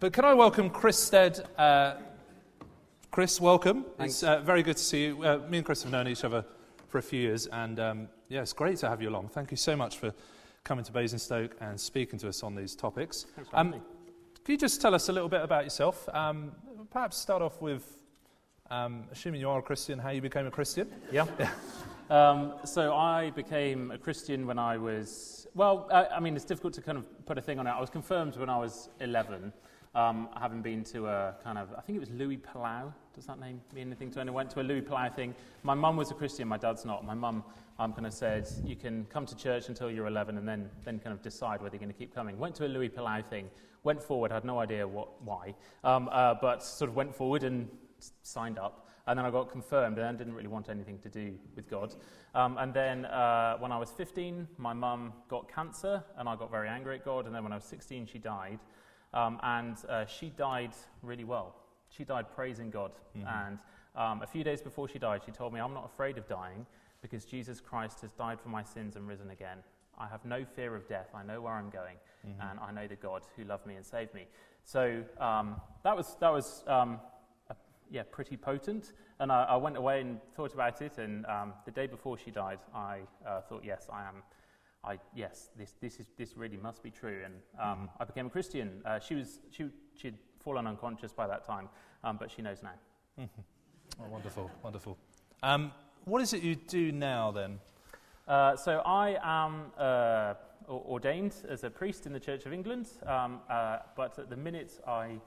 but can I welcome Chris Stead? Uh, Chris, welcome. Thanks. It's uh, very good to see you. Uh, me and Chris have known each other for a few years, and um, yeah, it's great to have you along. Thank you so much for coming to Basingstoke and speaking to us on these topics. Um. Can you just tell us a little bit about yourself? Um, perhaps start off with, um, assuming you are a Christian, how you became a Christian. Yeah. um, so I became a Christian when I was, well, uh, I mean, it's difficult to kind of put a thing on it. I was confirmed when I was 11, um, having been to a kind of, I think it was Luis Palau. Does that name mean anything to anyone? Went to a Luis Palau thing. My mum was a Christian, my dad's not. My mum um, kind of said, you can come to church until you're 11 and then, then kind of decide whether you're going to keep coming. Went to a Luis Palau thing, went forward, had no idea what, why, um, uh, but sort of went forward and signed up. And then I got confirmed and didn't really want anything to do with God. Um, and then uh, when I was 15, my mum got cancer and I got very angry at God. And then when I was 16, she died. Um, and uh, she died really well. She died praising God. And um, a few days before she died, she told me, I'm not afraid of dying because Jesus Christ has died for my sins and risen again. I have no fear of death. I know where I'm going. And I know the God who loved me and saved me. So um, that was, that was um, a, yeah, pretty potent. And I, I went away and thought about it. And um, the day before she died, I uh, thought, yes, I am. I, yes, this, this, is, this really must be true. And um, I became a Christian. Uh, she was, she, she'd fallen unconscious by that time, um, but she knows now. Oh, wonderful, wonderful. Um, what is it you do now then? Uh, so I am uh, ordained as a priest in the Church of England, um, uh, but at the minute I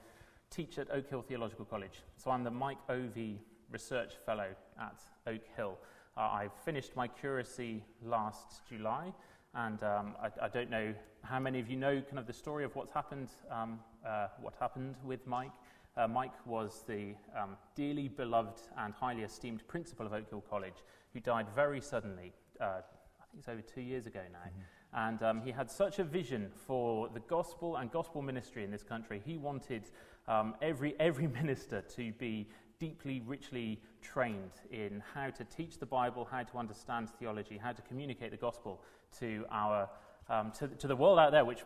teach at Oak Hill Theological College. So I'm the Mike Ovey Research Fellow at Oak Hill. Uh, I finished my curacy last July, and um, I, I don't know how many of you know kind of the story of what's happened, um, uh, what happened with Mike. Uh, Mike was the um, dearly beloved and highly esteemed principal of Oak Hill College, who died very suddenly. Uh, I think it's over two years ago now. And um, he had such a vision for the gospel and gospel ministry in this country. He wanted um, every, every minister to be deeply, richly trained in how to teach the Bible, how to understand theology, how to communicate the gospel to our um, to, to the world out there, which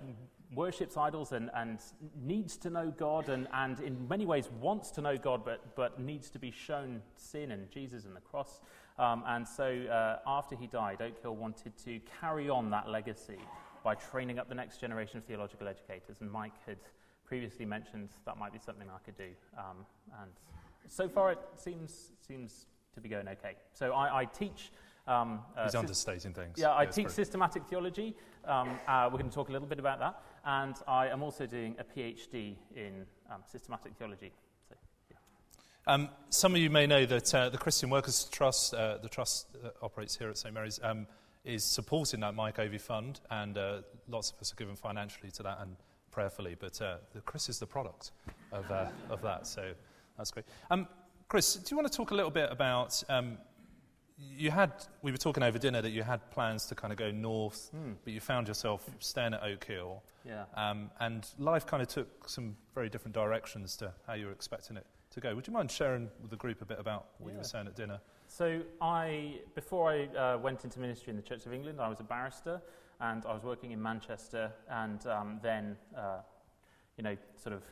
worships idols and, and needs to know God, and, and in many ways wants to know God, but, but needs to be shown sin and Jesus and the cross. Um, and so uh, after he died, Oak Hill wanted to carry on that legacy by training up the next generation of theological educators. And Mike had previously mentioned that might be something I could do. Um, and so far, it seems, seems to be going okay. So I, I teach. Um, uh, He's understating things. yeah, I teach systematic theology. Um, uh, we're going to talk a little bit about that. And I am also doing a PhD in um, systematic theology. So, yeah. Um, some of you may know that uh, the Christian Workers Trust, uh, the trust that operates here at St Mary's, um, is supporting that Mike Ovey Fund, and uh, lots of us are given financially to that and prayerfully. But uh, the Chris is the product of, uh, of that, so that's great. Um, Chris, do you want to talk a little bit about? Um, you had we were talking over dinner that you had plans to kind of go north, but you found yourself staying at Oak Hill. Yeah. Um, and life kind of took some very different directions to how you were expecting it to go. Would you mind sharing with the group a bit about what you were saying at dinner? So I, before I uh, went into ministry in the Church of England, I was a barrister, and I was working in Manchester, and um, then, uh, you know, sort of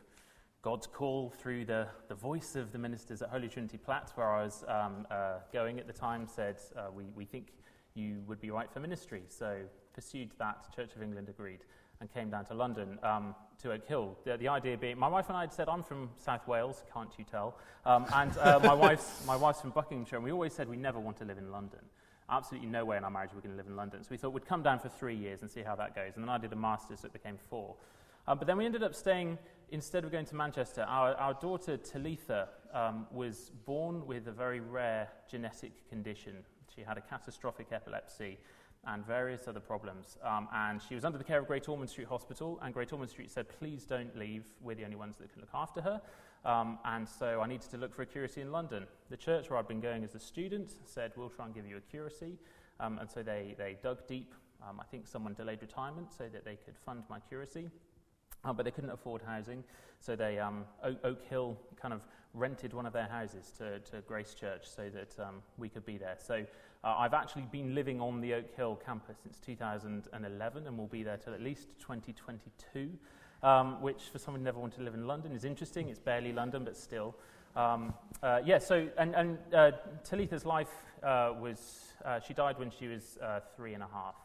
God's call through the, the voice of the ministers at Holy Trinity Platt, where I was um, uh, going at the time, said, uh, we, we think you would be right for ministry. So pursued that, Church of England agreed, and came down to London um, to Oak Hill. The, the idea being, my wife and I had said, I'm from South Wales, can't you tell? Um, and uh, my, wife's, my wife's from Buckinghamshire, and we always said we never want to live in London. Absolutely no way in our marriage we're going to live in London. So we thought we'd come down for three years and see how that goes. And then I did a master's, so it became four. Uh, but then we ended up staying, instead of going to Manchester, our, our daughter Talitha um, was born with a very rare genetic condition. She had a catastrophic epilepsy and various other problems. Um, and she was under the care of Great Ormond Street Hospital, and Great Ormond Street said, please don't leave, we're the only ones that can look after her. Um, and so I needed to look for a curacy in London. The church where I'd been going as a student said, we'll try and give you a curacy. Um, and so they, they dug deep. Um, I think someone delayed retirement so that they could fund my curacy. Uh, but they couldn't afford housing, so they um, Oak, Oak Hill kind of rented one of their houses to, to Grace Church so that um, we could be there. So uh, I've actually been living on the Oak Hill campus since 2011, and will be there till at least 2022. um, which for someone who never wanted to live in London is interesting. It's barely London, but still. Um, uh, yeah, so, and, and uh, Talitha's life uh, was, she died when she was three and a half.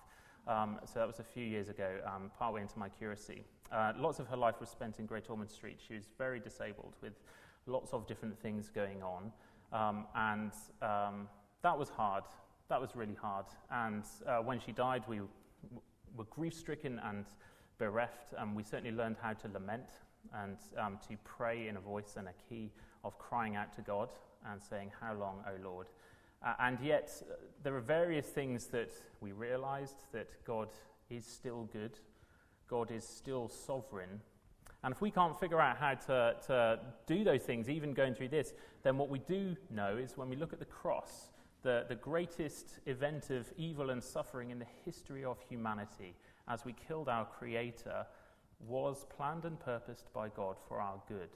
Um, so that was a few years ago, um, partway into my curacy. Uh, lots of her life was spent in Great Ormond Street. She was very disabled with lots of different things going on. Um, and um, that was hard. That was really hard. And when she died, we w- were grief stricken and bereft, and we certainly learned how to lament and um, to pray in a voice and a key of crying out to God and saying, How long, O Lord? Uh, and yet, uh, there are various things that we realized that God is still good, God is still sovereign. And if we can't figure out how to, to do those things, even going through this, then what we do know is when we look at the cross, the, the greatest event of evil and suffering in the history of humanity, as we killed our Creator, was planned and purposed by God for our good.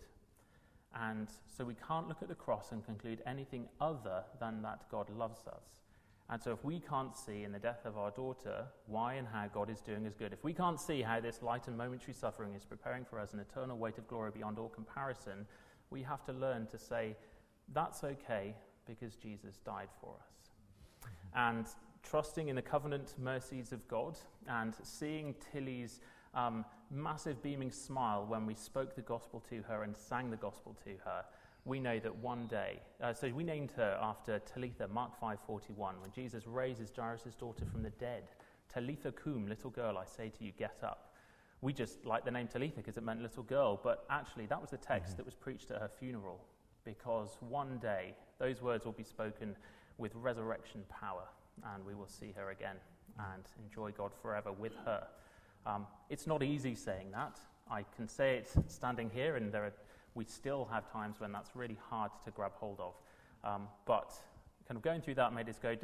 And so we can't look at the cross and conclude anything other than that God loves us. And so, if we can't see in the death of our daughter why and how God is doing us good, if we can't see how this light and momentary suffering is preparing for us an eternal weight of glory beyond all comparison, we have to learn to say, that's okay because Jesus died for us. And trusting in the covenant mercies of God and seeing Tilly's um, massive beaming smile when we spoke the gospel to her and sang the gospel to her, we know that one day, uh, so we named her after Talitha, Mark 5:41, when Jesus raises Jairus' daughter from the dead. Talitha cum, little girl, I say to you, get up. We just like the name Talitha because it meant little girl, but actually that was the text mm-hmm. that was preached at her funeral because one day those words will be spoken with resurrection power and we will see her again and enjoy God forever with her. Um, it's not easy saying that. I can say it standing here, and there are, we still have times when that's really hard to grab hold of. Um, but kind of going through that made us go,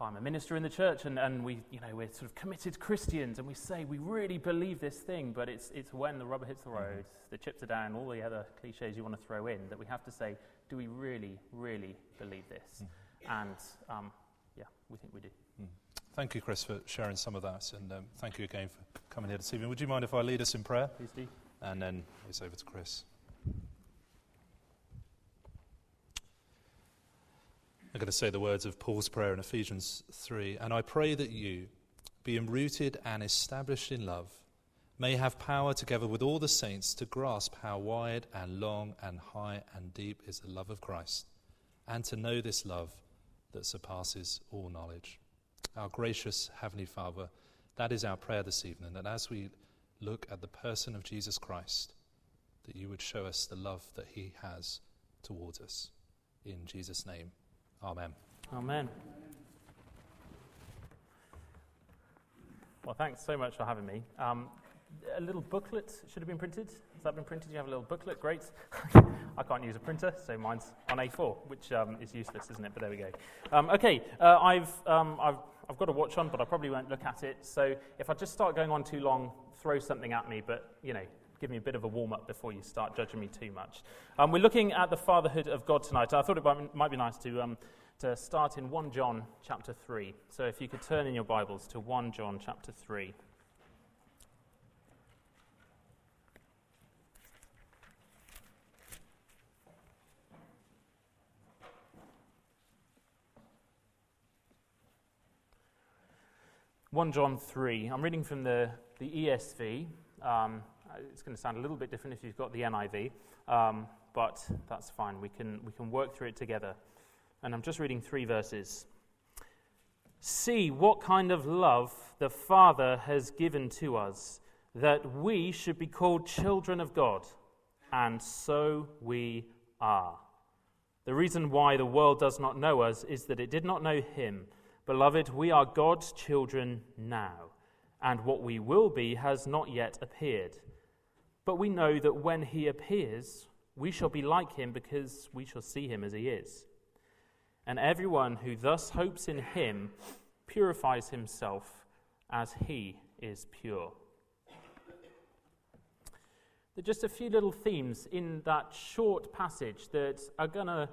I'm a minister in the church, and, and we, you know, we're sort of committed Christians, and we say we really believe this thing, but it's, it's when the rubber hits the road, mm-hmm. the chips are down, all the other cliches you want to throw in, that we have to say, do we really, really believe this? Mm. And um, yeah, we think we do. Mm. Thank you, Chris, for sharing some of that, and um, thank you again for coming here this evening. Would you mind if I lead us in prayer? Please do. And then it's over to Chris. I'm going to say the words of Paul's prayer in Ephesians 3. And I pray that you, being rooted and established in love, may have power together with all the saints to grasp how wide and long and high and deep is the love of Christ, and to know this love that surpasses all knowledge our gracious Heavenly Father, that is our prayer this evening, that as we look at the person of Jesus Christ, that you would show us the love that he has towards us. In Jesus' name, Amen. Amen. Well, thanks so much for having me. Um, a little booklet should have been printed. Has that been printed? You have a little booklet? Great. I can't use a printer, so mine's on A4, which um, is useless, isn't it? But there we go. Um, okay, uh, I've, um, I've I've got a watch on, but I probably won't look at it. So if I just start going on too long, throw something at me, but, you know, give me a bit of a warm up before you start judging me too much. Um, we're looking at the fatherhood of God tonight. I thought it might be nice to, um, to start in 1 John chapter 3. So if you could turn in your Bibles to 1 John chapter 3. 1 John 3. I'm reading from the, the ESV. Um, it's going to sound a little bit different if you've got the NIV, um, but that's fine. We can, we can work through it together. And I'm just reading three verses. See what kind of love the Father has given to us, that we should be called children of God. And so we are. The reason why the world does not know us is that it did not know Him. Beloved, we are God's children now, and what we will be has not yet appeared. But we know that when he appears, we shall be like him because we shall see him as he is. And everyone who thus hopes in him purifies himself as he is pure. There are just a few little themes in that short passage that are going to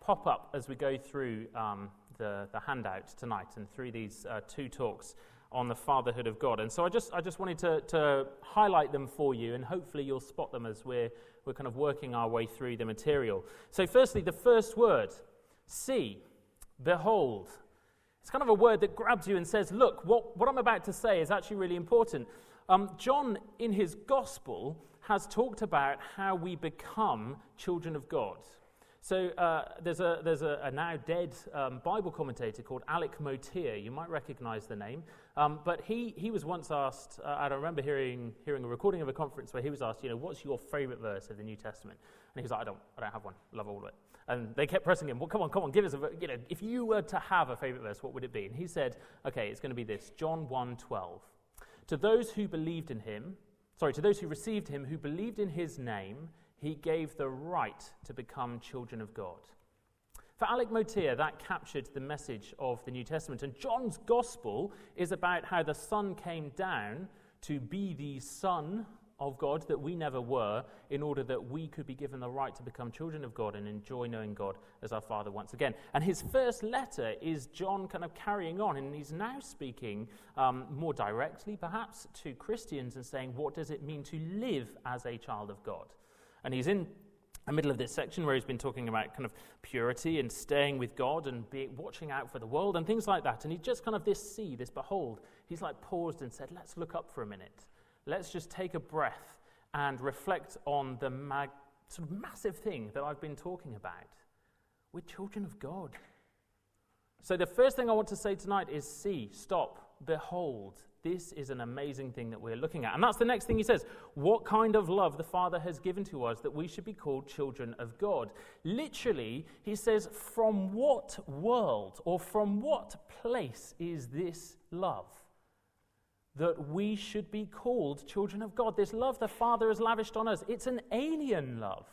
pop up as we go through um, the, the handout tonight and through these uh, two talks. On the fatherhood of God. And so I just, I just wanted to, to highlight them for you, and hopefully you'll spot them as we're, we're kind of working our way through the material. So, firstly, the first word see, behold. It's kind of a word that grabs you and says, Look, what, what I'm about to say is actually really important. Um, John, in his gospel, has talked about how we become children of God. So uh, there's, a, there's a, a now dead um, Bible commentator called Alec Motyer. You might recognize the name. Um, but he, he was once asked, uh, I don't remember hearing, hearing a recording of a conference where he was asked, you know, what's your favorite verse of the New Testament? And he was like, I don't, I don't have one. Love all of it. And they kept pressing him, well, come on, come on, give us a, you know, if you were to have a favorite verse, what would it be? And he said, okay, it's going to be this, John 1, 12. To those who believed in him, sorry, to those who received him, who believed in his name, he gave the right to become children of God. For Alec Motyer, that captured the message of the New Testament. And John's gospel is about how the Son came down to be the Son of God that we never were, in order that we could be given the right to become children of God and enjoy knowing God as our Father once again. And his first letter is John kind of carrying on, and he's now speaking um, more directly, perhaps, to Christians and saying, What does it mean to live as a child of God? And he's in the middle of this section where he's been talking about kind of purity and staying with God and be, watching out for the world and things like that. And he just kind of this see, this behold, he's like paused and said, let's look up for a minute. Let's just take a breath and reflect on the mag- sort of massive thing that I've been talking about. We're children of God. So the first thing I want to say tonight is see, stop, behold, this is an amazing thing that we're looking at. And that's the next thing he says. What kind of love the Father has given to us that we should be called children of God? Literally, he says, From what world or from what place is this love? That we should be called children of God. This love the Father has lavished on us, it's an alien love.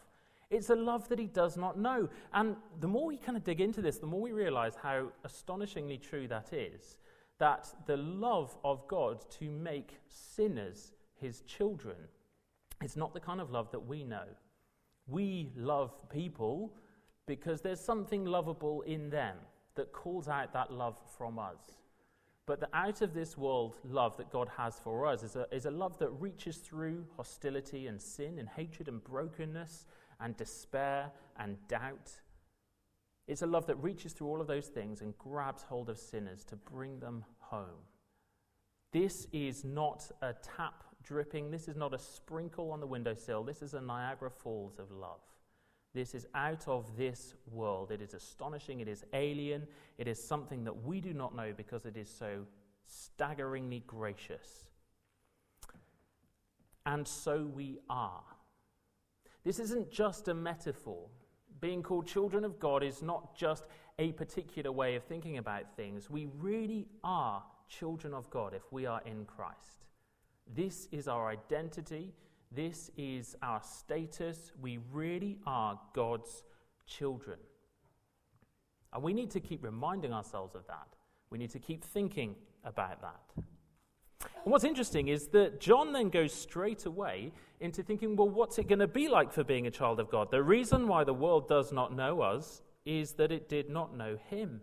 It's a love that he does not know. And the more we kind of dig into this, the more we realize how astonishingly true that is that the love of God to make sinners his children is not the kind of love that we know. We love people because there's something lovable in them that calls out that love from us. But the out of this world love that God has for us is a, is a love that reaches through hostility and sin and hatred and brokenness and despair and doubt it's a love that reaches through all of those things and grabs hold of sinners to bring them home. This is not a tap dripping, this is not a sprinkle on the windowsill, this is a Niagara Falls of love. This is out of this world. It is astonishing, it is alien, it is something that we do not know because it is so staggeringly gracious. And so we are. This isn't just a metaphor. Being called children of God is not just a particular way of thinking about things. We really are children of God if we are in Christ. This is our identity. This is our status. We really are God's children. And we need to keep reminding ourselves of that. We need to keep thinking about that. And what's interesting is that John then goes straight away into thinking, well, what's it going to be like for being a child of God? The reason why the world does not know us is that it did not know him.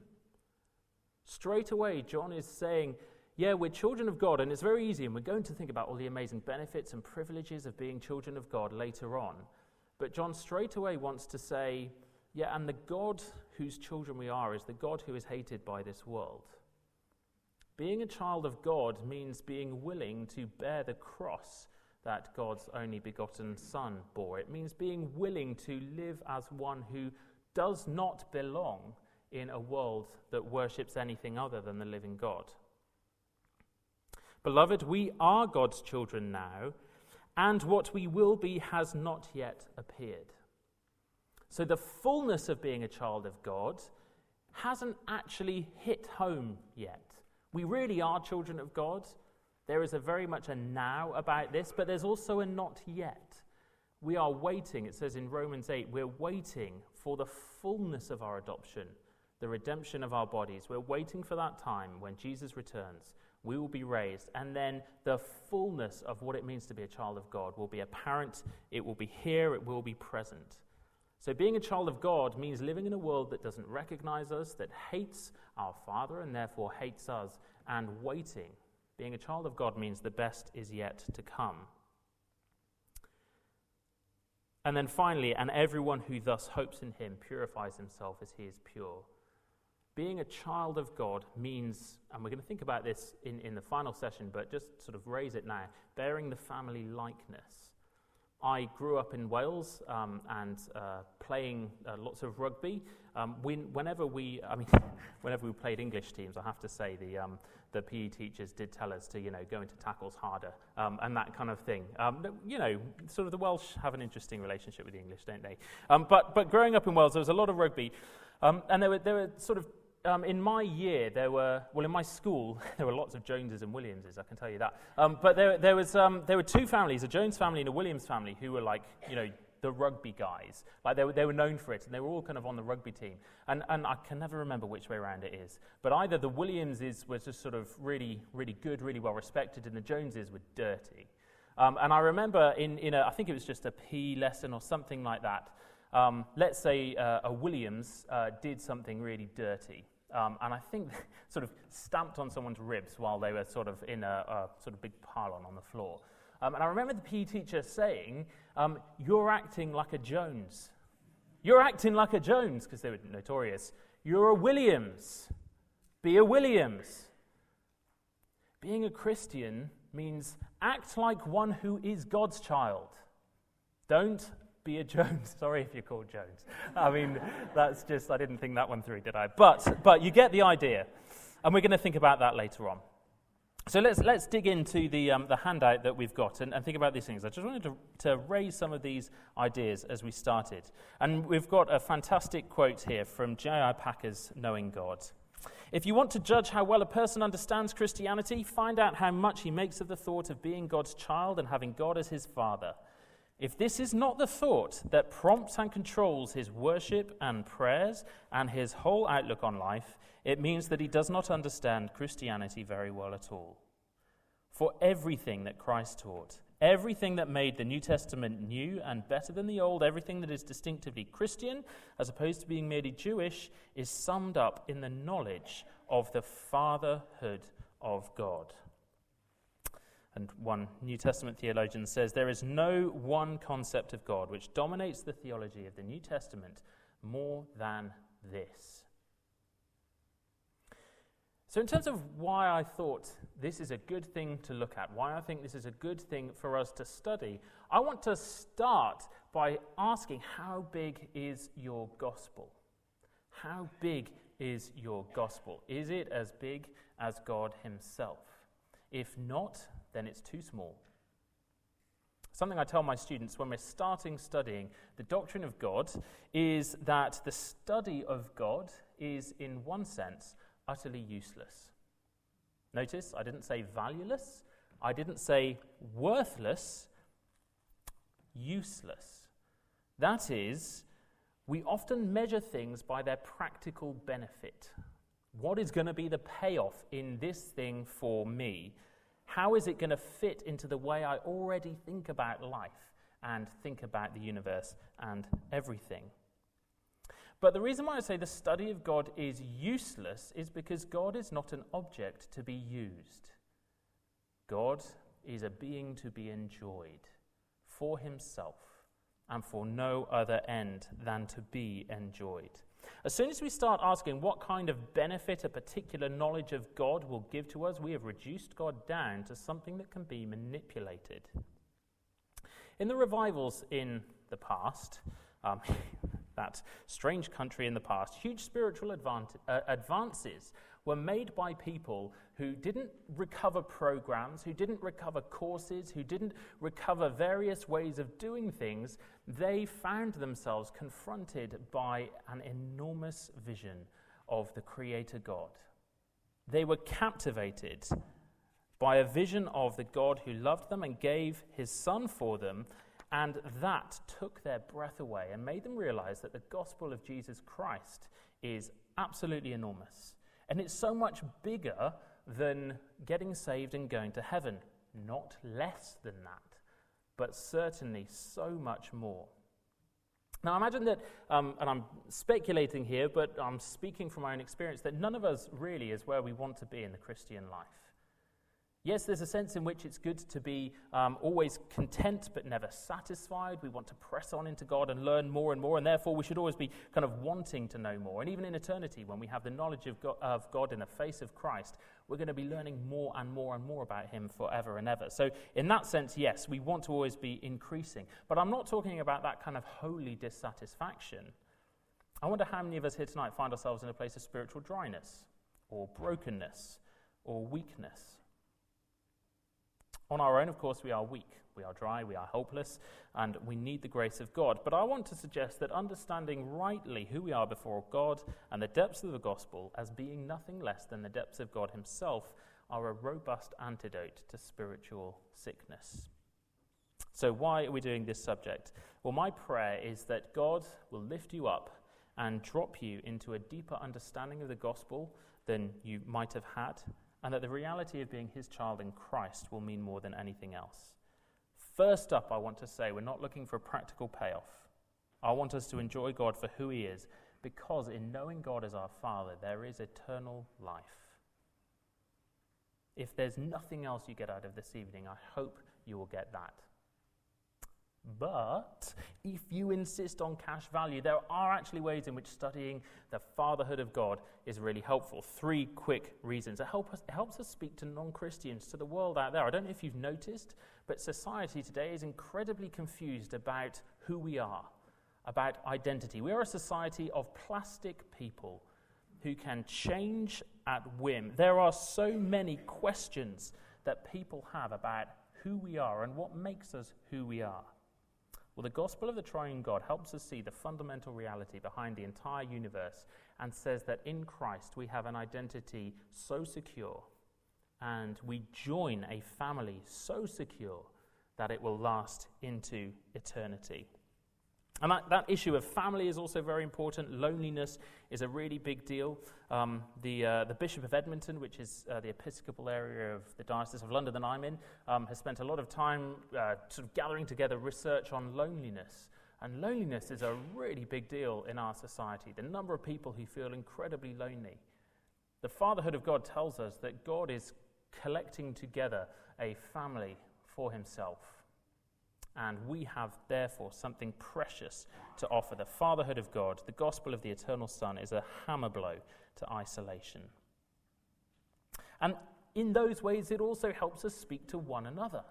Straight away, John is saying, yeah, we're children of God, and it's very easy, and we're going to think about all the amazing benefits and privileges of being children of God later on. But John straight away wants to say, yeah, and the God whose children we are is the God who is hated by this world. Being a child of God means being willing to bear the cross that God's only begotten Son bore. It means being willing to live as one who does not belong in a world that worships anything other than the living God. Beloved, we are God's children now, and what we will be has not yet appeared. So the fullness of being a child of God hasn't actually hit home yet. We really are children of God. There is a very much a now about this, but there's also a not yet. We are waiting, it says in Romans 8, we're waiting for the fullness of our adoption, the redemption of our bodies. We're waiting for that time when Jesus returns. We will be raised, and then the fullness of what it means to be a child of God will be apparent. It will be here, it will be present. So, being a child of God means living in a world that doesn't recognize us, that hates our Father and therefore hates us, and waiting Being a child of God means the best is yet to come. And then finally, and everyone who thus hopes in him purifies himself as he is pure. Being a child of God means, and we're going to think about this in, in the final session, but just sort of raise it now, bearing the family likeness. I grew up in Wales um, and uh, playing uh, lots of rugby. Um, when, whenever we, I mean, whenever we played English teams, I have to say the, um, the PE teachers did tell us to, you know, go into tackles harder um, and that kind of thing. Um, you know, sort of the Welsh have an interesting relationship with the English, don't they? Um, but, but growing up in Wales, there was a lot of rugby, and there were, there were sort of um, in my year, there were, well, in my school, there were lots of Joneses and Williamses, I can tell you that. Um, but there, there, was, um, there were two families, a Jones family and a Williams family, who were like, you know, the rugby guys. Like they were, they were known for it, and they were all kind of on the rugby team. And, and I can never remember which way around it is. But either the Williamses were just sort of really, really good, really well respected, and the Joneses were dirty. Um, and I remember in, in a, I think it was just a P lesson or something like that, um, let's say uh, a Williams uh, did something really dirty. Um, and I think sort of stamped on someone's ribs while they were sort of in a, a sort of big pylon on the floor. Um, and I remember the PE teacher saying, um, You're acting like a Jones. You're acting like a Jones, because they were notorious. You're a Williams. Be a Williams. Being a Christian means act like one who is God's child. Don't be a Jones. Sorry if you're called Jones. I mean, that's just, I didn't think that one through, did I? But, but you get the idea. And we're going to think about that later on. So let's, let's dig into the, um, the handout that we've got and, and think about these things. I just wanted to, to raise some of these ideas as we started. And we've got a fantastic quote here from J.I. Packer's Knowing God. If you want to judge how well a person understands Christianity, find out how much he makes of the thought of being God's child and having God as his father. If this is not the thought that prompts and controls his worship and prayers and his whole outlook on life, it means that he does not understand Christianity very well at all. For everything that Christ taught, everything that made the New Testament new and better than the Old, everything that is distinctively Christian, as opposed to being merely Jewish, is summed up in the knowledge of the fatherhood of God. And one New Testament theologian says there is no one concept of God which dominates the theology of the New Testament more than this. So, in terms of why I thought this is a good thing to look at, why I think this is a good thing for us to study, I want to start by asking how big is your gospel? How big is your gospel? Is it as big as God Himself? If not, then it's too small. Something I tell my students when we're starting studying the doctrine of God is that the study of God is, in one sense, utterly useless. Notice I didn't say valueless, I didn't say worthless, useless. That is, we often measure things by their practical benefit. What is going to be the payoff in this thing for me? How is it going to fit into the way I already think about life and think about the universe and everything? But the reason why I say the study of God is useless is because God is not an object to be used. God is a being to be enjoyed for himself and for no other end than to be enjoyed. As soon as we start asking what kind of benefit a particular knowledge of God will give to us, we have reduced God down to something that can be manipulated. In the revivals in the past, um, that strange country in the past, huge spiritual uh, advances were made by people who didn't recover programs, who didn't recover courses, who didn't recover various ways of doing things. They found themselves confronted by an enormous vision of the Creator God. They were captivated by a vision of the God who loved them and gave his Son for them, and that took their breath away and made them realize that the gospel of Jesus Christ is absolutely enormous. And it's so much bigger than getting saved and going to heaven. Not less than that, but certainly so much more. Now, imagine that, um, and I'm speculating here, but I'm speaking from my own experience, that none of us really is where we want to be in the Christian life. Yes, there's a sense in which it's good to be um, always content but never satisfied. We want to press on into God and learn more and more, and therefore we should always be kind of wanting to know more. And even in eternity, when we have the knowledge of God, of God in the face of Christ, we're going to be learning more and more and more about Him forever and ever. So, in that sense, yes, we want to always be increasing. But I'm not talking about that kind of holy dissatisfaction. I wonder how many of us here tonight find ourselves in a place of spiritual dryness, or brokenness, or weakness. On our own, of course, we are weak. We are dry, we are helpless, and we need the grace of God. But I want to suggest that understanding rightly who we are before God and the depths of the gospel as being nothing less than the depths of God Himself are a robust antidote to spiritual sickness. So, why are we doing this subject? Well, my prayer is that God will lift you up and drop you into a deeper understanding of the gospel than you might have had and that the reality of being his child in Christ will mean more than anything else. First up, I want to say we're not looking for a practical payoff. I want us to enjoy God for who he is, because in knowing God as our Father, there is eternal life. If there's nothing else you get out of this evening, I hope you will get that. But if you insist on cash value, there are actually ways in which studying the fatherhood of God is really helpful. Three quick reasons. It, help us, it helps us speak to non Christians, to the world out there. I don't know if you've noticed, but society today is incredibly confused about who we are, about identity. We are a society of plastic people who can change at whim. There are so many questions that people have about who we are and what makes us who we are. Well, the gospel of the triune God helps us see the fundamental reality behind the entire universe and says that in Christ we have an identity so secure and we join a family so secure that it will last into eternity. And that, that issue of family is also very important. Loneliness is a really big deal. Um, the, uh, the Bishop of Edmonton, which is uh, the Episcopal area of the Diocese of London that I'm in, um, has spent a lot of time uh, sort of gathering together research on loneliness. And loneliness is a really big deal in our society. The number of people who feel incredibly lonely. The fatherhood of God tells us that God is collecting together a family for himself and we have therefore something precious to offer. The fatherhood of God, the gospel of the eternal Son, is a hammer blow to isolation. And in those ways, it also helps us speak to one another.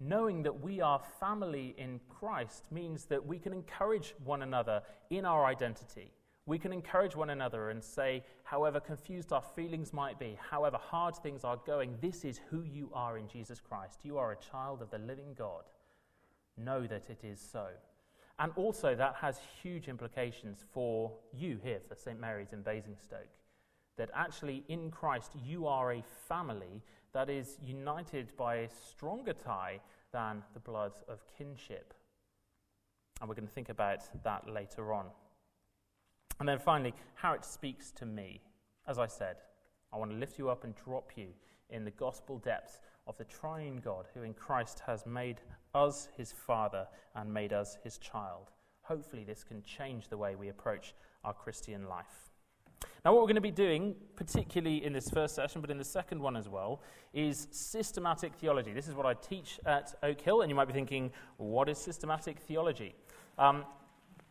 Knowing that we are family in Christ means that we can encourage one another in our identity. We can encourage one another and say, however confused our feelings might be, however hard things are going, this is who you are in Jesus Christ. You are a child of the living God know that it is so. And also, that has huge implications for you here, for St. Mary's in Basingstoke. That actually, in Christ, you are a family that is united by a stronger tie than the blood of kinship. And we're going to think about that later on. And then finally, how it speaks to me. As I said, I want to lift you up and drop you in the gospel depths of the triune God who in Christ has made us his Father and made us his child. Hopefully, this can change the way we approach our Christian life. Now, what we're going to be doing, particularly in this first session, but in the second one as well, is systematic theology. This is what I teach at Oak Hill, and you might be thinking, what is systematic theology? Um,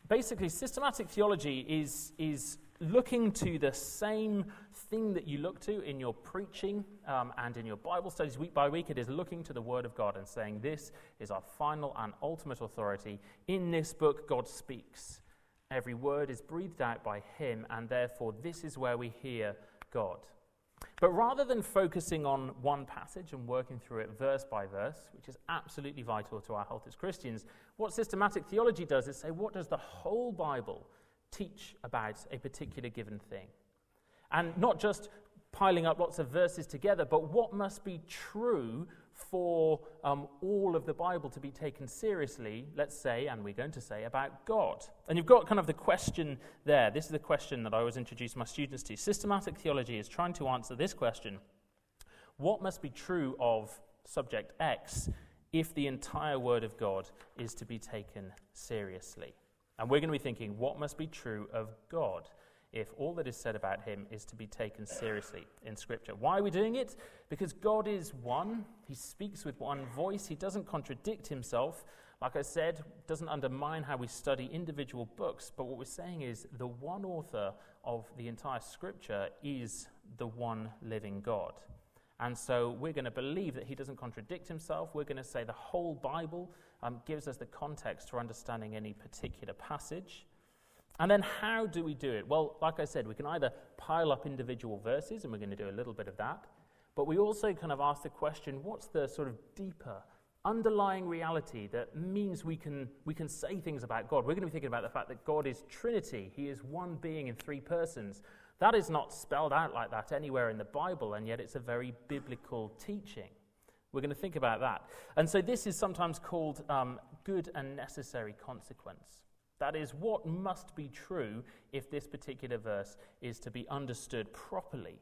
basically, systematic theology is, is looking to the same thing that you look to in your preaching um, and in your Bible studies week by week. It is looking to the Word of God and saying, This is our final and ultimate authority. In this book, God speaks. Every word is breathed out by Him, and therefore, this is where we hear God. But rather than focusing on one passage and working through it verse by verse, which is absolutely vital to our health as Christians, what systematic theology does is say, what does the whole Bible teach about a particular given thing? And not just piling up lots of verses together, but what must be true for um, all of the Bible to be taken seriously, let's say, and we're going to say, about God. And you've got kind of the question there. This is the question that I always introduce my students to. Systematic theology is trying to answer this question What must be true of subject X if the entire Word of God is to be taken seriously? And we're going to be thinking, what must be true of God if all that is said about him is to be taken seriously in Scripture. Why are we doing it? Because God is one, He speaks with one voice, He doesn't contradict Himself. Like I said, doesn't undermine how we study individual books, but what we're saying is the one author of the entire Scripture is the one living God. And so we're going to believe that he doesn't contradict himself. We're going to say the whole Bible um, gives us the context for understanding any particular passage. And then how do we do it? Well, like I said, we can either pile up individual verses, and we're going to do a little bit of that, but we also kind of ask the question what's the sort of deeper, underlying reality that means we can, we can say things about God? We're going to be thinking about the fact that God is Trinity, He is one being in three persons. That is not spelled out like that anywhere in the Bible, and yet it's a very biblical teaching. We're going to think about that. And so this is sometimes called um, good and necessary consequence. That is what must be true if this particular verse is to be understood properly.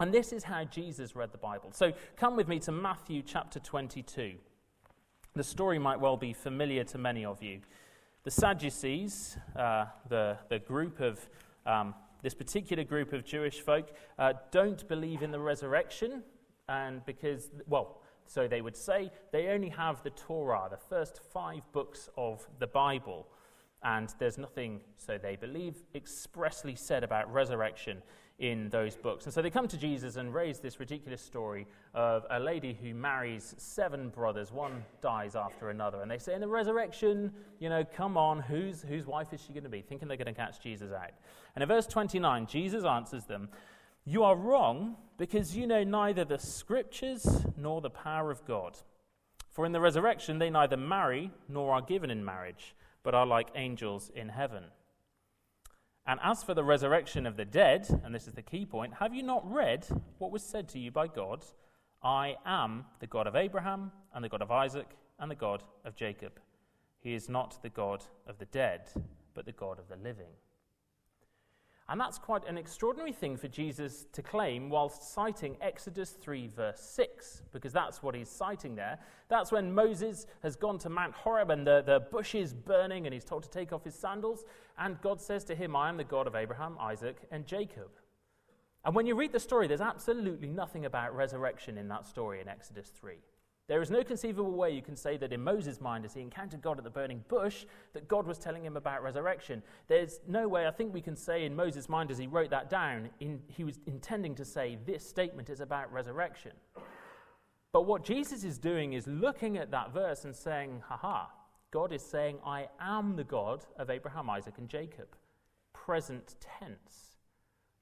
And this is how Jesus read the Bible. So come with me to Matthew chapter 22. The story might well be familiar to many of you. The Sadducees, uh, the, the group of, um, this particular group of Jewish folk, uh, don't believe in the resurrection, and because, well, so they would say they only have the Torah, the first five books of the Bible. And there's nothing, so they believe, expressly said about resurrection in those books. And so they come to Jesus and raise this ridiculous story of a lady who marries seven brothers. One dies after another. And they say, in the resurrection, you know, come on, whose, whose wife is she going to be? Thinking they're going to catch Jesus out. And in verse 29, Jesus answers them you are wrong because you know neither the scriptures nor the power of God. For in the resurrection they neither marry nor are given in marriage, but are like angels in heaven. And as for the resurrection of the dead, and this is the key point, have you not read what was said to you by God? I am the God of Abraham, and the God of Isaac, and the God of Jacob. He is not the God of the dead, but the God of the living. And that's quite an extraordinary thing for Jesus to claim whilst citing Exodus 3, verse 6, because that's what he's citing there. That's when Moses has gone to Mount Horeb and the, the bush is burning and he's told to take off his sandals. And God says to him, I am the God of Abraham, Isaac, and Jacob. And when you read the story, there's absolutely nothing about resurrection in that story in Exodus 3. There is no conceivable way you can say that in Moses' mind, as he encountered God at the burning bush, that God was telling him about resurrection. There's no way I think we can say in Moses' mind, as he wrote that down, in, he was intending to say this statement is about resurrection. But what Jesus is doing is looking at that verse and saying, haha, God is saying, I am the God of Abraham, Isaac, and Jacob. Present tense.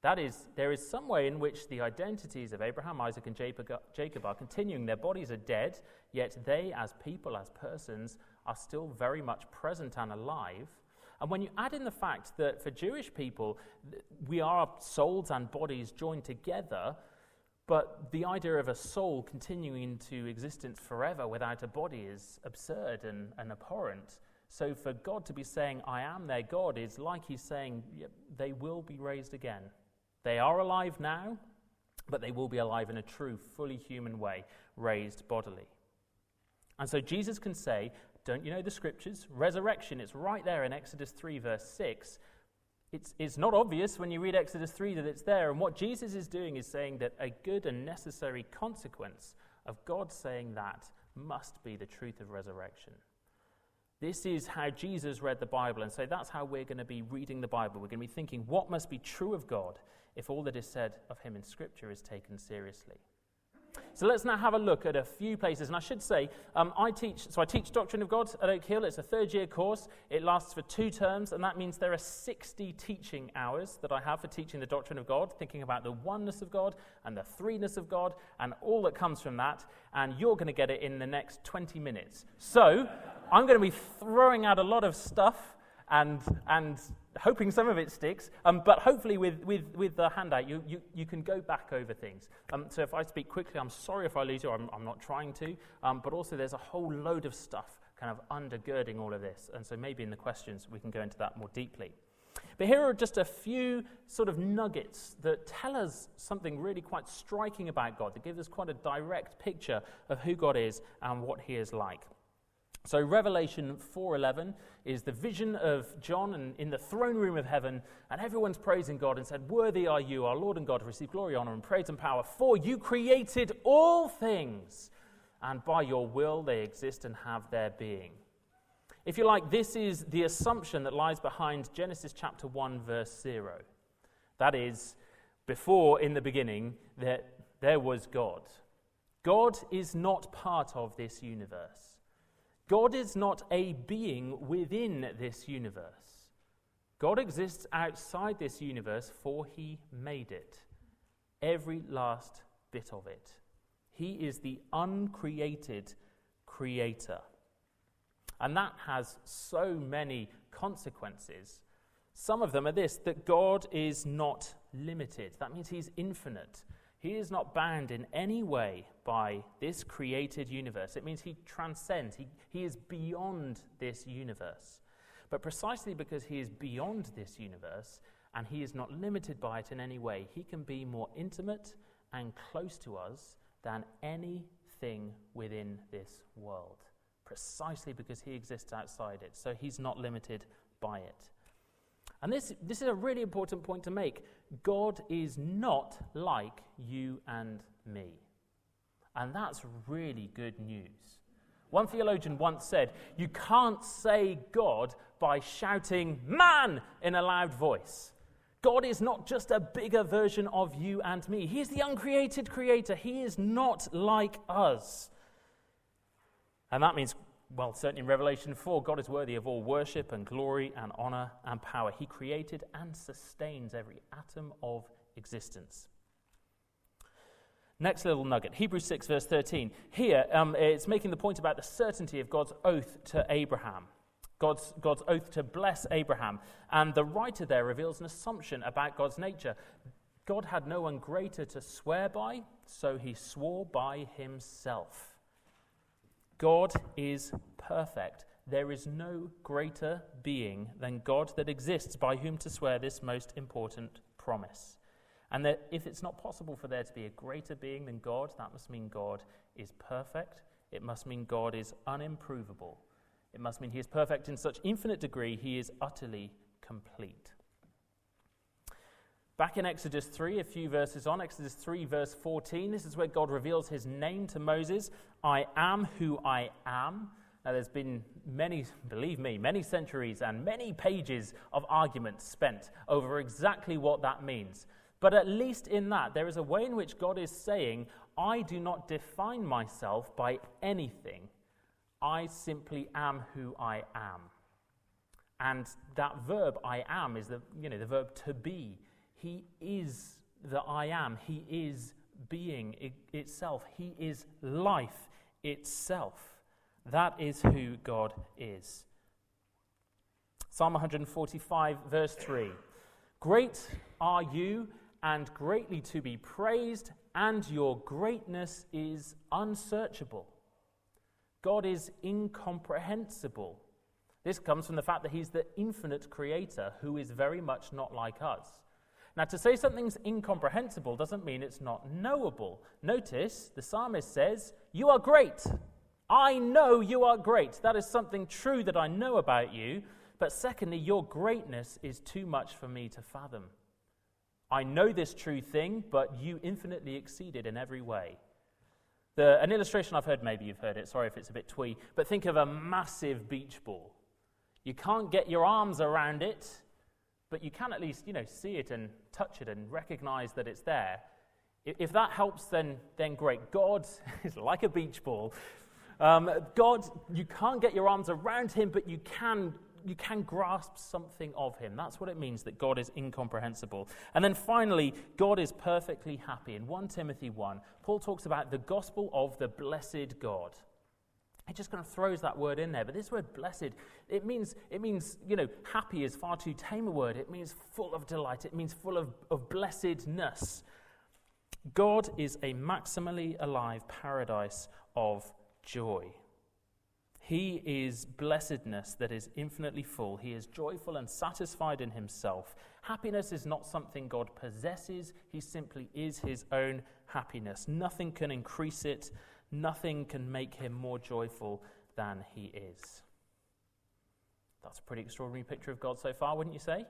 That is, there is some way in which the identities of Abraham, Isaac, and Jacob are continuing. Their bodies are dead, yet they, as people, as persons, are still very much present and alive. And when you add in the fact that for Jewish people, we are souls and bodies joined together, but the idea of a soul continuing into existence forever without a body is absurd and, and abhorrent. So for God to be saying, I am their God, is like he's saying, they will be raised again. They are alive now, but they will be alive in a true, fully human way, raised bodily. And so Jesus can say, Don't you know the scriptures? Resurrection, it's right there in Exodus 3, verse 6. It's, it's not obvious when you read Exodus 3 that it's there. And what Jesus is doing is saying that a good and necessary consequence of God saying that must be the truth of resurrection. This is how Jesus read the Bible, and so that's how we're going to be reading the Bible. We're going to be thinking, what must be true of God if all that is said of him in Scripture is taken seriously? So let's now have a look at a few places. And I should say, um, I teach, so I teach Doctrine of God at Oak Hill. It's a third year course. It lasts for two terms, and that means there are 60 teaching hours that I have for teaching the doctrine of God, thinking about the oneness of God and the threeness of God and all that comes from that. And you're going to get it in the next 20 minutes. So I'm going to be throwing out a lot of stuff and, and hoping some of it sticks. Um, but hopefully, with, with, with the handout, you, you, you can go back over things. Um, so if I speak quickly, I'm sorry if I lose you, I'm, I'm not trying to. Um, but also, there's a whole load of stuff kind of undergirding all of this. And so maybe in the questions, we can go into that more deeply. But here are just a few sort of nuggets that tell us something really quite striking about God, that give us quite a direct picture of who God is and what He is like. So Revelation 4:11 is the vision of John and in the throne room of heaven and everyone's praising God and said worthy are you our Lord and God to receive glory honor and praise and power for you created all things and by your will they exist and have their being. If you like this is the assumption that lies behind Genesis chapter 1 verse 0. That is before in the beginning that there was God. God is not part of this universe. God is not a being within this universe. God exists outside this universe, for he made it. Every last bit of it. He is the uncreated creator. And that has so many consequences. Some of them are this that God is not limited. That means he's infinite. He is not bound in any way by this created universe. It means he transcends, he, he is beyond this universe. But precisely because he is beyond this universe and he is not limited by it in any way, he can be more intimate and close to us than anything within this world. Precisely because he exists outside it. So he's not limited by it. And this, this is a really important point to make. God is not like you and me. And that's really good news. One theologian once said, You can't say God by shouting, Man, in a loud voice. God is not just a bigger version of you and me. He is the uncreated creator. He is not like us. And that means well, certainly in Revelation 4, God is worthy of all worship and glory and honor and power. He created and sustains every atom of existence. Next little nugget, Hebrews 6, verse 13. Here, um, it's making the point about the certainty of God's oath to Abraham, God's, God's oath to bless Abraham. And the writer there reveals an assumption about God's nature. God had no one greater to swear by, so he swore by himself. God is perfect. There is no greater being than God that exists by whom to swear this most important promise. And that if it's not possible for there to be a greater being than God, that must mean God is perfect. It must mean God is unimprovable. It must mean he is perfect in such infinite degree, he is utterly complete. Back in Exodus 3, a few verses on, Exodus 3, verse 14, this is where God reveals his name to Moses I am who I am. Now, there's been many, believe me, many centuries and many pages of arguments spent over exactly what that means. But at least in that, there is a way in which God is saying, I do not define myself by anything. I simply am who I am. And that verb, I am, is the, you know, the verb to be. He is the I am. He is being it itself. He is life itself. That is who God is. Psalm 145, verse 3 Great are you, and greatly to be praised, and your greatness is unsearchable. God is incomprehensible. This comes from the fact that He's the infinite creator who is very much not like us. Now, to say something's incomprehensible doesn't mean it's not knowable. Notice the psalmist says, You are great. I know you are great. That is something true that I know about you. But secondly, your greatness is too much for me to fathom. I know this true thing, but you infinitely exceed it in every way. The, an illustration I've heard, maybe you've heard it, sorry if it's a bit twee, but think of a massive beach ball. You can't get your arms around it, but you can at least, you know, see it and touch it and recognize that it's there. If that helps, then, then great. God is like a beach ball. Um, God, you can't get your arms around him, but you can, you can grasp something of him. That's what it means that God is incomprehensible. And then finally, God is perfectly happy. In 1 Timothy 1, Paul talks about the gospel of the blessed God. He just kind of throws that word in there. But this word blessed, it means, it means, you know, happy is far too tame a word. It means full of delight. It means full of, of blessedness. God is a maximally alive paradise of joy. He is blessedness that is infinitely full. He is joyful and satisfied in himself. Happiness is not something God possesses, He simply is His own happiness. Nothing can increase it, Nothing can make him more joyful than he is. That's a pretty extraordinary picture of God so far, wouldn't you say?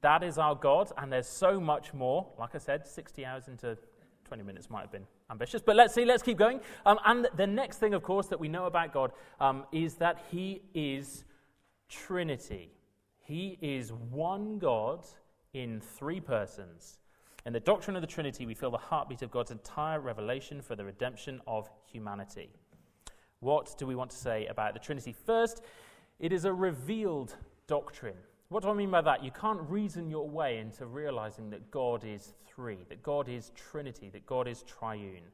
That is our God, and there's so much more. Like I said, 60 hours into 20 minutes might have been ambitious, but let's see, let's keep going. Um, and the next thing, of course, that we know about God um, is that He is Trinity. He is one God in three persons. In the doctrine of the Trinity, we feel the heartbeat of God's entire revelation for the redemption of humanity. What do we want to say about the Trinity? First, it is a revealed doctrine. What do I mean by that? You can't reason your way into realizing that God is three, that God is Trinity, that God is triune.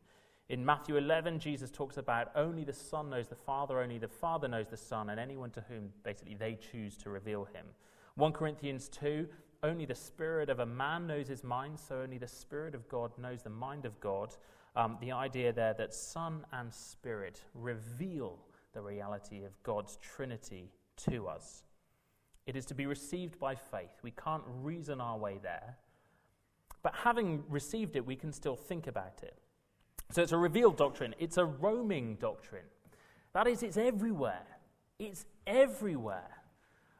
In Matthew 11, Jesus talks about only the Son knows the Father, only the Father knows the Son, and anyone to whom basically they choose to reveal him. 1 Corinthians 2, only the spirit of a man knows his mind, so only the Spirit of God knows the mind of God. Um, the idea there that Son and Spirit reveal the reality of God's Trinity to us. It is to be received by faith. We can't reason our way there. But having received it, we can still think about it. So it's a revealed doctrine, it's a roaming doctrine. That is, it's everywhere. It's everywhere.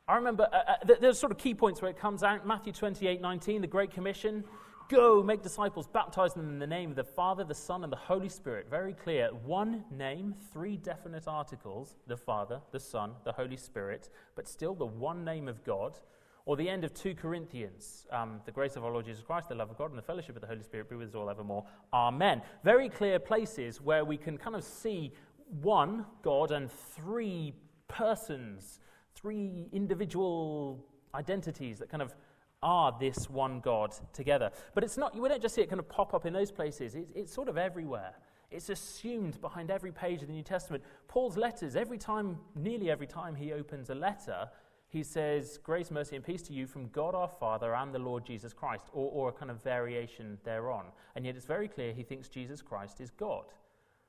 I remember uh, uh, there's sort of key points where it comes out. Matthew 28 19, the Great Commission. Go, make disciples, baptize them in the name of the Father, the Son, and the Holy Spirit. Very clear. One name, three definite articles the Father, the Son, the Holy Spirit, but still the one name of God. Or the end of 2 Corinthians, um, the grace of our Lord Jesus Christ, the love of God, and the fellowship of the Holy Spirit be with us all evermore. Amen. Very clear places where we can kind of see one God and three persons, three individual identities that kind of are this one God together. But it's not, we don't just see it kind of pop up in those places, it's, it's sort of everywhere. It's assumed behind every page of the New Testament. Paul's letters, every time, nearly every time he opens a letter, he says, Grace, mercy, and peace to you from God our Father and the Lord Jesus Christ, or, or a kind of variation thereon. And yet it's very clear he thinks Jesus Christ is God.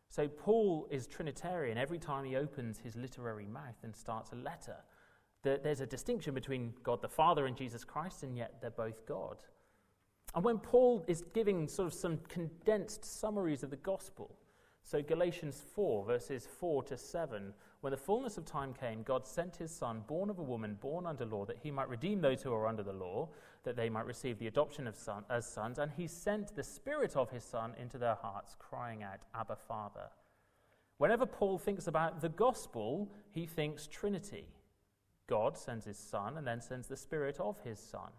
So Paul is Trinitarian every time he opens his literary mouth and starts a letter. There's a distinction between God the Father and Jesus Christ, and yet they're both God. And when Paul is giving sort of some condensed summaries of the gospel, so Galatians 4, verses 4 to 7, when the fullness of time came, God sent his Son, born of a woman, born under law, that he might redeem those who are under the law, that they might receive the adoption of son, as sons. And he sent the Spirit of his Son into their hearts, crying out, Abba, Father. Whenever Paul thinks about the gospel, he thinks Trinity. God sends his Son and then sends the Spirit of his Son.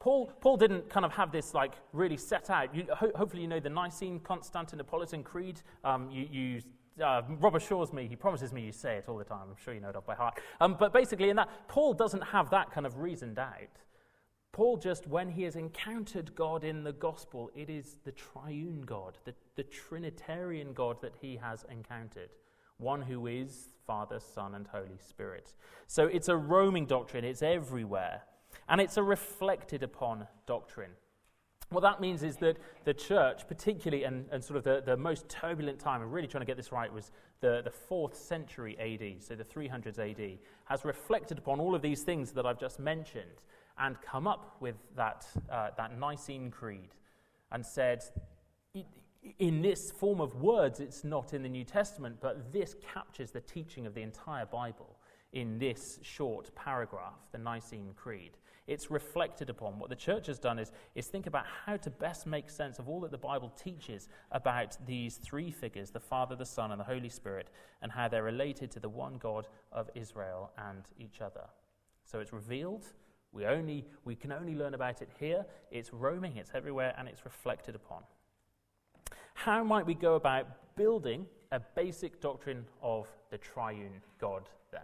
Paul, Paul didn't kind of have this like really set out. You, ho- hopefully, you know the Nicene Constantinopolitan Creed. Um, you, you uh, Rob assures me, he promises me you say it all the time. I'm sure you know it off by heart. Um, but basically, in that, Paul doesn't have that kind of reasoned out. Paul just, when he has encountered God in the gospel, it is the triune God, the, the Trinitarian God that he has encountered. One who is Father, Son, and Holy Spirit. So it's a roaming doctrine, it's everywhere. And it's a reflected upon doctrine. What that means is that the church, particularly and, and sort of the, the most turbulent time, and really trying to get this right, was the, the 4th century AD, so the 300s AD, has reflected upon all of these things that I've just mentioned and come up with that, uh, that Nicene Creed and said, in this form of words, it's not in the New Testament, but this captures the teaching of the entire Bible in this short paragraph, the Nicene Creed. It's reflected upon. What the church has done is, is think about how to best make sense of all that the Bible teaches about these three figures the Father, the Son, and the Holy Spirit, and how they're related to the one God of Israel and each other. So it's revealed. We, only, we can only learn about it here. It's roaming, it's everywhere, and it's reflected upon. How might we go about building a basic doctrine of the triune God then?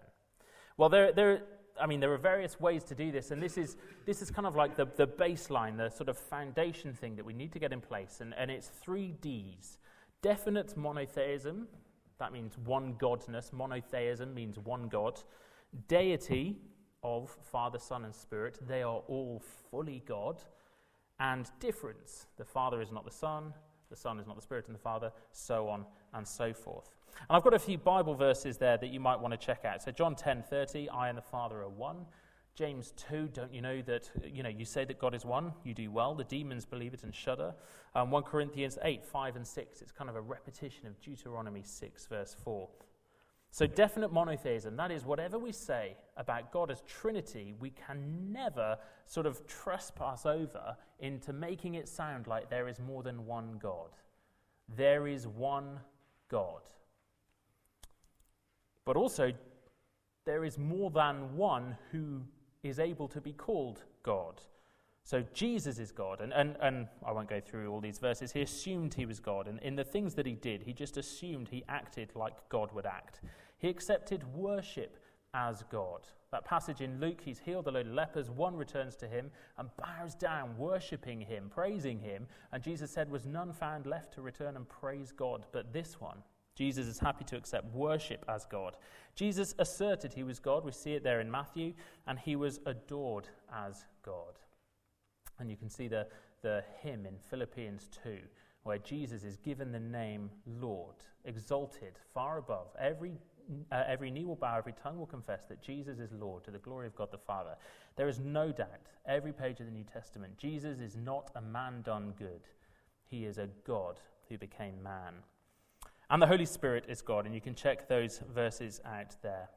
Well, there, there, I mean, there are various ways to do this, and this is, this is kind of like the, the baseline, the sort of foundation thing that we need to get in place, and, and it's three Ds. Definite monotheism, that means one godness. Monotheism means one God. Deity of Father, Son, and Spirit, they are all fully God. And difference, the Father is not the Son, the Son is not the Spirit and the Father, so on and so forth. And I've got a few Bible verses there that you might want to check out. So John 10:30, I and the Father are one. James 2, don't you know that, you know, you say that God is one, you do well. The demons believe it and shudder. Um, 1 Corinthians 8, 5 and 6, it's kind of a repetition of Deuteronomy 6, verse 4. So, definite monotheism, that is, whatever we say about God as Trinity, we can never sort of trespass over into making it sound like there is more than one God. There is one God. But also, there is more than one who is able to be called God. So Jesus is God. And, and, and I won't go through all these verses. He assumed he was God. And in the things that he did, he just assumed he acted like God would act. He accepted worship as God. That passage in Luke, he's healed a load of lepers. One returns to him and bows down, worshipping him, praising him. And Jesus said, Was none found left to return and praise God but this one? Jesus is happy to accept worship as God. Jesus asserted he was God. We see it there in Matthew. And he was adored as God. And you can see the, the hymn in Philippians 2, where Jesus is given the name Lord, exalted far above. Every, uh, every knee will bow, every tongue will confess that Jesus is Lord to the glory of God the Father. There is no doubt, every page of the New Testament, Jesus is not a man done good. He is a God who became man. And the Holy Spirit is God, and you can check those verses out there.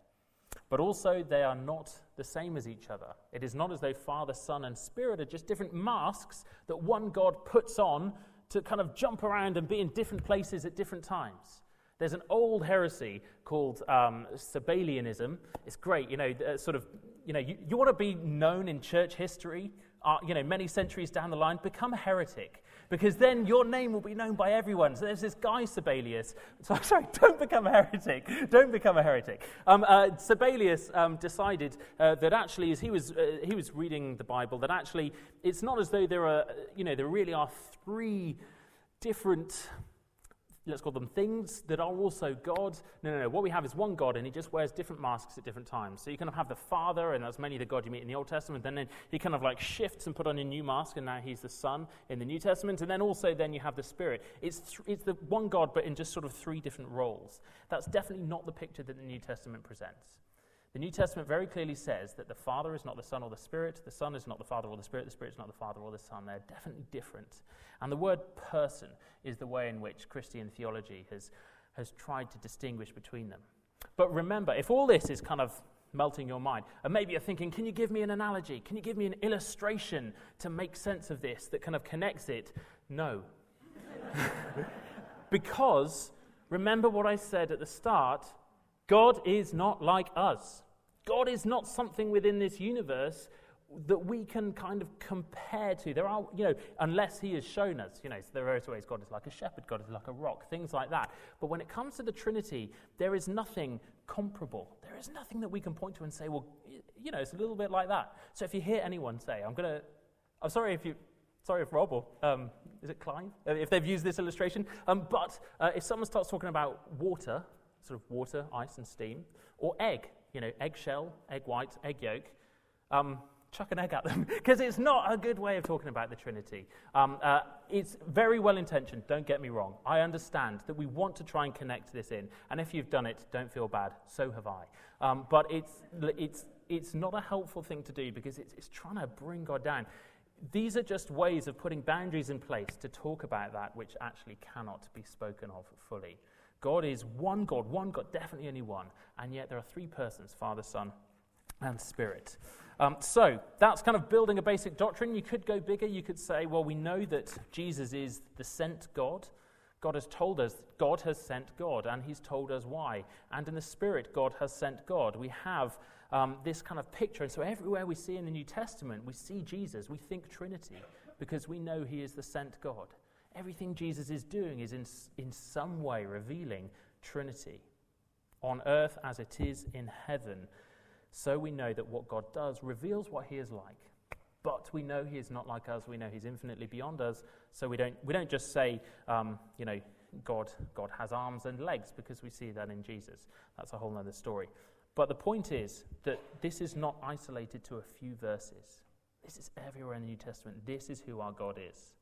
But also, they are not the same as each other. It is not as though Father, Son, and Spirit are just different masks that one God puts on to kind of jump around and be in different places at different times. There's an old heresy called um, Sabellianism. It's great, you know, uh, sort of, you know, you, you want to be known in church history, uh, you know, many centuries down the line, become a heretic because then your name will be known by everyone. So there's this guy, Sabellius. So, sorry, don't become a heretic. Don't become a heretic. Um, uh, Sabellius um, decided uh, that actually, as he was, uh, he was reading the Bible, that actually it's not as though there are, you know, there really are three different let's call them things that are also God. No, no, no. What we have is one God, and he just wears different masks at different times. So you kind of have the Father, and that's mainly the God you meet in the Old Testament. Then, then he kind of like shifts and put on a new mask, and now he's the Son in the New Testament. And then also then you have the Spirit. It's, th- it's the one God, but in just sort of three different roles. That's definitely not the picture that the New Testament presents. The New Testament very clearly says that the Father is not the Son or the Spirit, the Son is not the Father or the Spirit, the Spirit is not the Father or the Son. They're definitely different. And the word person is the way in which Christian theology has, has tried to distinguish between them. But remember, if all this is kind of melting your mind, and maybe you're thinking, can you give me an analogy? Can you give me an illustration to make sense of this that kind of connects it? No. because remember what I said at the start God is not like us. God is not something within this universe that we can kind of compare to. There are, you know, unless He has shown us, you know, so there are ways God is like a shepherd, God is like a rock, things like that. But when it comes to the Trinity, there is nothing comparable. There is nothing that we can point to and say, well, you know, it's a little bit like that. So if you hear anyone say, I'm going to, I'm sorry if you, sorry if Rob or, um, is it Clive, uh, if they've used this illustration, um, but uh, if someone starts talking about water, sort of water, ice, and steam, or egg, you know, eggshell, egg white, egg yolk, um, chuck an egg at them because it's not a good way of talking about the Trinity. Um, uh, it's very well intentioned, don't get me wrong. I understand that we want to try and connect this in. And if you've done it, don't feel bad. So have I. Um, but it's, it's, it's not a helpful thing to do because it's, it's trying to bring God down. These are just ways of putting boundaries in place to talk about that which actually cannot be spoken of fully. God is one God, one God, definitely only one. And yet there are three persons Father, Son, and Spirit. Um, so that's kind of building a basic doctrine. You could go bigger. You could say, well, we know that Jesus is the sent God. God has told us God has sent God, and He's told us why. And in the Spirit, God has sent God. We have um, this kind of picture. And so everywhere we see in the New Testament, we see Jesus, we think Trinity, because we know He is the sent God. Everything Jesus is doing is in, in some way revealing Trinity. On earth as it is in heaven, so we know that what God does reveals what He is like. But we know He is not like us. We know He's infinitely beyond us. So we don't, we don't just say, um, you know, God, God has arms and legs because we see that in Jesus. That's a whole other story. But the point is that this is not isolated to a few verses. This is everywhere in the New Testament. This is who our God is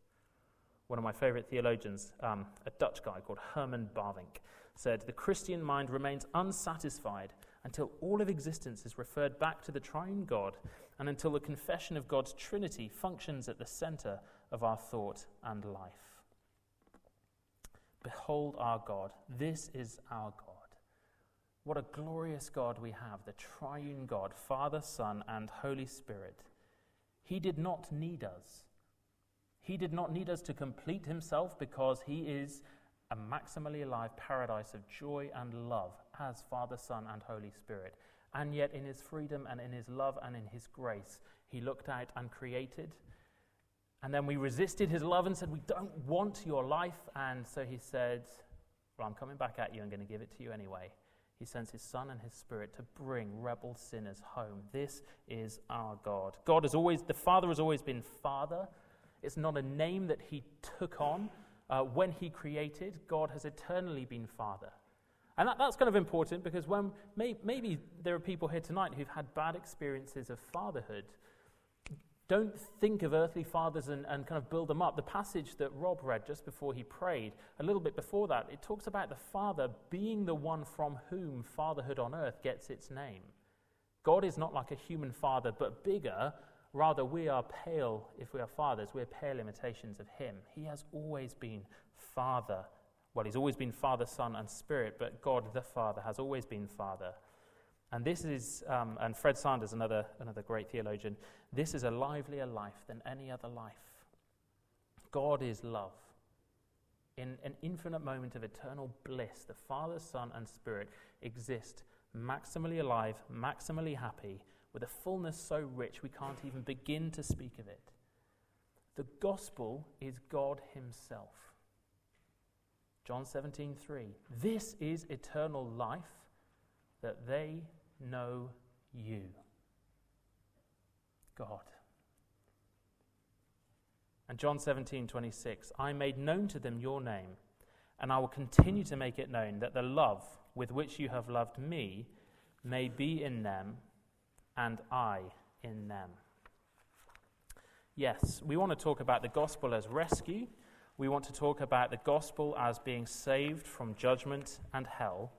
one of my favorite theologians, um, a Dutch guy called Herman Bavinck, said The Christian mind remains unsatisfied until all of existence is referred back to the triune God and until the confession of God's Trinity functions at the center of our thought and life. Behold our God. This is our God. What a glorious God we have, the triune God, Father, Son, and Holy Spirit. He did not need us. He did not need us to complete himself because he is a maximally alive paradise of joy and love as Father, Son, and Holy Spirit. And yet, in his freedom and in his love and in his grace, he looked out and created. And then we resisted his love and said, We don't want your life. And so he said, Well, I'm coming back at you I'm going to give it to you anyway. He sends his Son and his Spirit to bring rebel sinners home. This is our God. God has always, the Father has always been Father. It's not a name that he took on uh, when he created. God has eternally been Father. And that, that's kind of important because when may, maybe there are people here tonight who've had bad experiences of fatherhood don't think of earthly fathers and, and kind of build them up. The passage that Rob read just before he prayed, a little bit before that, it talks about the father being the one from whom fatherhood on earth gets its name. God is not like a human father, but bigger. Rather, we are pale, if we are fathers, we're pale imitations of him. He has always been father. Well, he's always been Father, Son, and Spirit, but God the Father has always been Father. And this is, um, and Fred Sanders, another, another great theologian, this is a livelier life than any other life. God is love. In an infinite moment of eternal bliss, the Father, Son, and Spirit exist maximally alive, maximally happy, with a fullness so rich we can't even begin to speak of it. The gospel is God Himself. John 17, 3. This is eternal life, that they know you. God. And John 17, 26, I made known to them your name, and I will continue to make it known that the love with which you have loved me may be in them, and I in them. Yes, we want to talk about the gospel as rescue. We want to talk about the gospel as being saved from judgment and hell.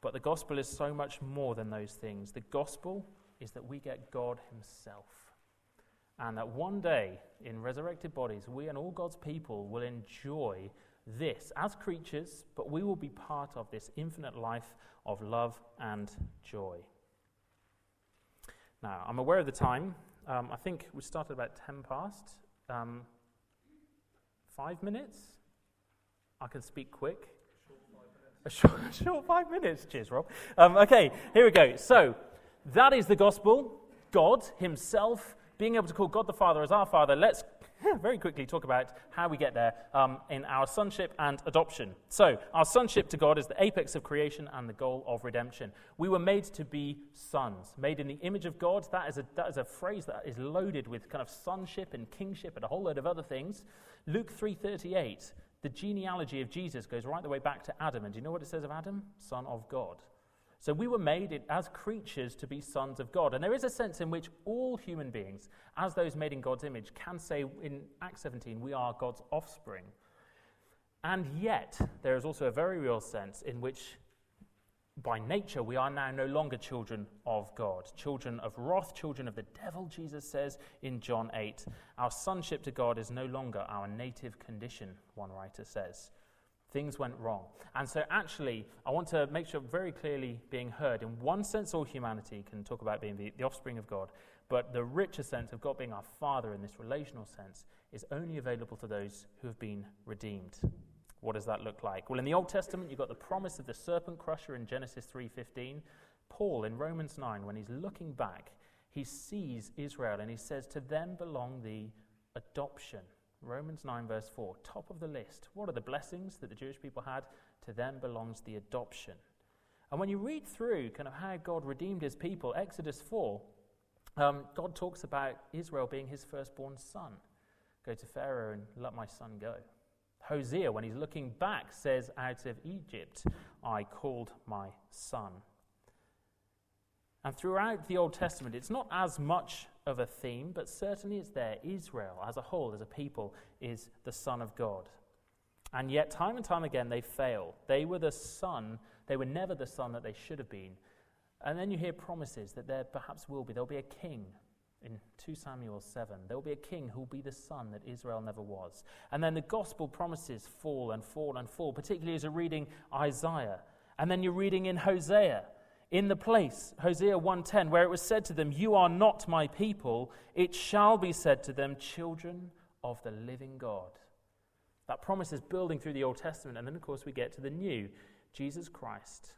But the gospel is so much more than those things. The gospel is that we get God Himself. And that one day, in resurrected bodies, we and all God's people will enjoy this as creatures, but we will be part of this infinite life of love and joy. Now, I'm aware of the time. Um, I think we started about 10 past. Um, five minutes? I can speak quick. A short, short five minutes. Cheers, Rob. Um, okay, here we go. So, that is the gospel. God Himself, being able to call God the Father as our Father. Let's very quickly talk about how we get there um, in our sonship and adoption. So, our sonship to God is the apex of creation and the goal of redemption. We were made to be sons, made in the image of God. That is a, that is a phrase that is loaded with kind of sonship and kingship and a whole load of other things. Luke 3:38 the genealogy of Jesus goes right the way back to Adam. And do you know what it says of Adam? Son of God. So we were made as creatures to be sons of God. And there is a sense in which all human beings, as those made in God's image, can say in Acts 17, we are God's offspring. And yet, there is also a very real sense in which by nature, we are now no longer children of God, children of wrath, children of the devil, Jesus says in John 8. Our sonship to God is no longer our native condition, one writer says. Things went wrong. And so, actually, I want to make sure very clearly being heard. In one sense, all humanity can talk about being the, the offspring of God, but the richer sense of God being our Father in this relational sense is only available to those who have been redeemed. What does that look like? Well, in the Old Testament, you've got the promise of the serpent crusher in Genesis 3:15. Paul in Romans 9, when he's looking back, he sees Israel and he says, To them belong the adoption. Romans 9, verse 4, top of the list. What are the blessings that the Jewish people had? To them belongs the adoption. And when you read through kind of how God redeemed his people, Exodus 4, um, God talks about Israel being his firstborn son. Go to Pharaoh and let my son go. Hosea, when he's looking back, says, Out of Egypt I called my son. And throughout the Old Testament, it's not as much of a theme, but certainly it's there. Israel, as a whole, as a people, is the Son of God. And yet, time and time again, they fail. They were the son, they were never the son that they should have been. And then you hear promises that there perhaps will be. There'll be a king in 2 Samuel 7. There will be a king who will be the son that Israel never was. And then the gospel promises fall and fall and fall, particularly as you're reading Isaiah. And then you're reading in Hosea, in the place, Hosea 1:10, where it was said to them, "You are not my people; it shall be said to them, children of the living God." That promise is building through the Old Testament, and then of course we get to the New, Jesus Christ,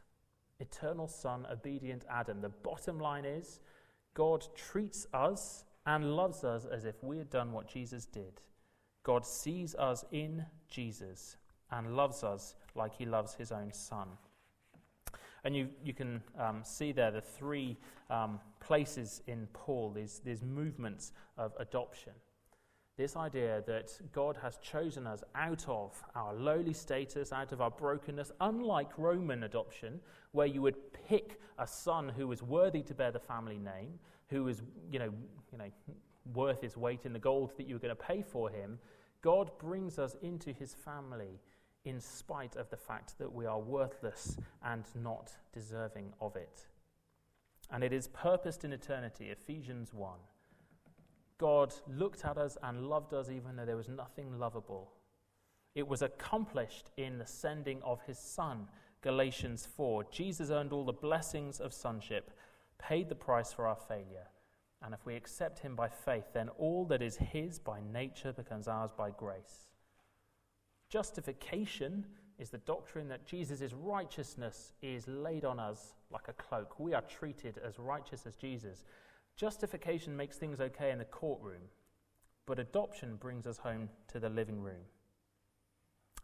eternal Son, obedient Adam. The bottom line is God treats us and loves us as if we had done what Jesus did. God sees us in Jesus and loves us like he loves his own Son. And you, you can um, see there the three um, places in Paul, these, these movements of adoption. This idea that God has chosen us out of our lowly status, out of our brokenness, unlike Roman adoption, where you would pick a son who was worthy to bear the family name, who was you know, you know, worth his weight in the gold that you were going to pay for him. God brings us into his family in spite of the fact that we are worthless and not deserving of it. And it is purposed in eternity, Ephesians 1 God looked at us and loved us even though there was nothing lovable. It was accomplished in the sending of his Son, Galatians 4. Jesus earned all the blessings of sonship, paid the price for our failure. And if we accept him by faith, then all that is his by nature becomes ours by grace. Justification is the doctrine that Jesus' righteousness is laid on us like a cloak. We are treated as righteous as Jesus. Justification makes things okay in the courtroom, but adoption brings us home to the living room.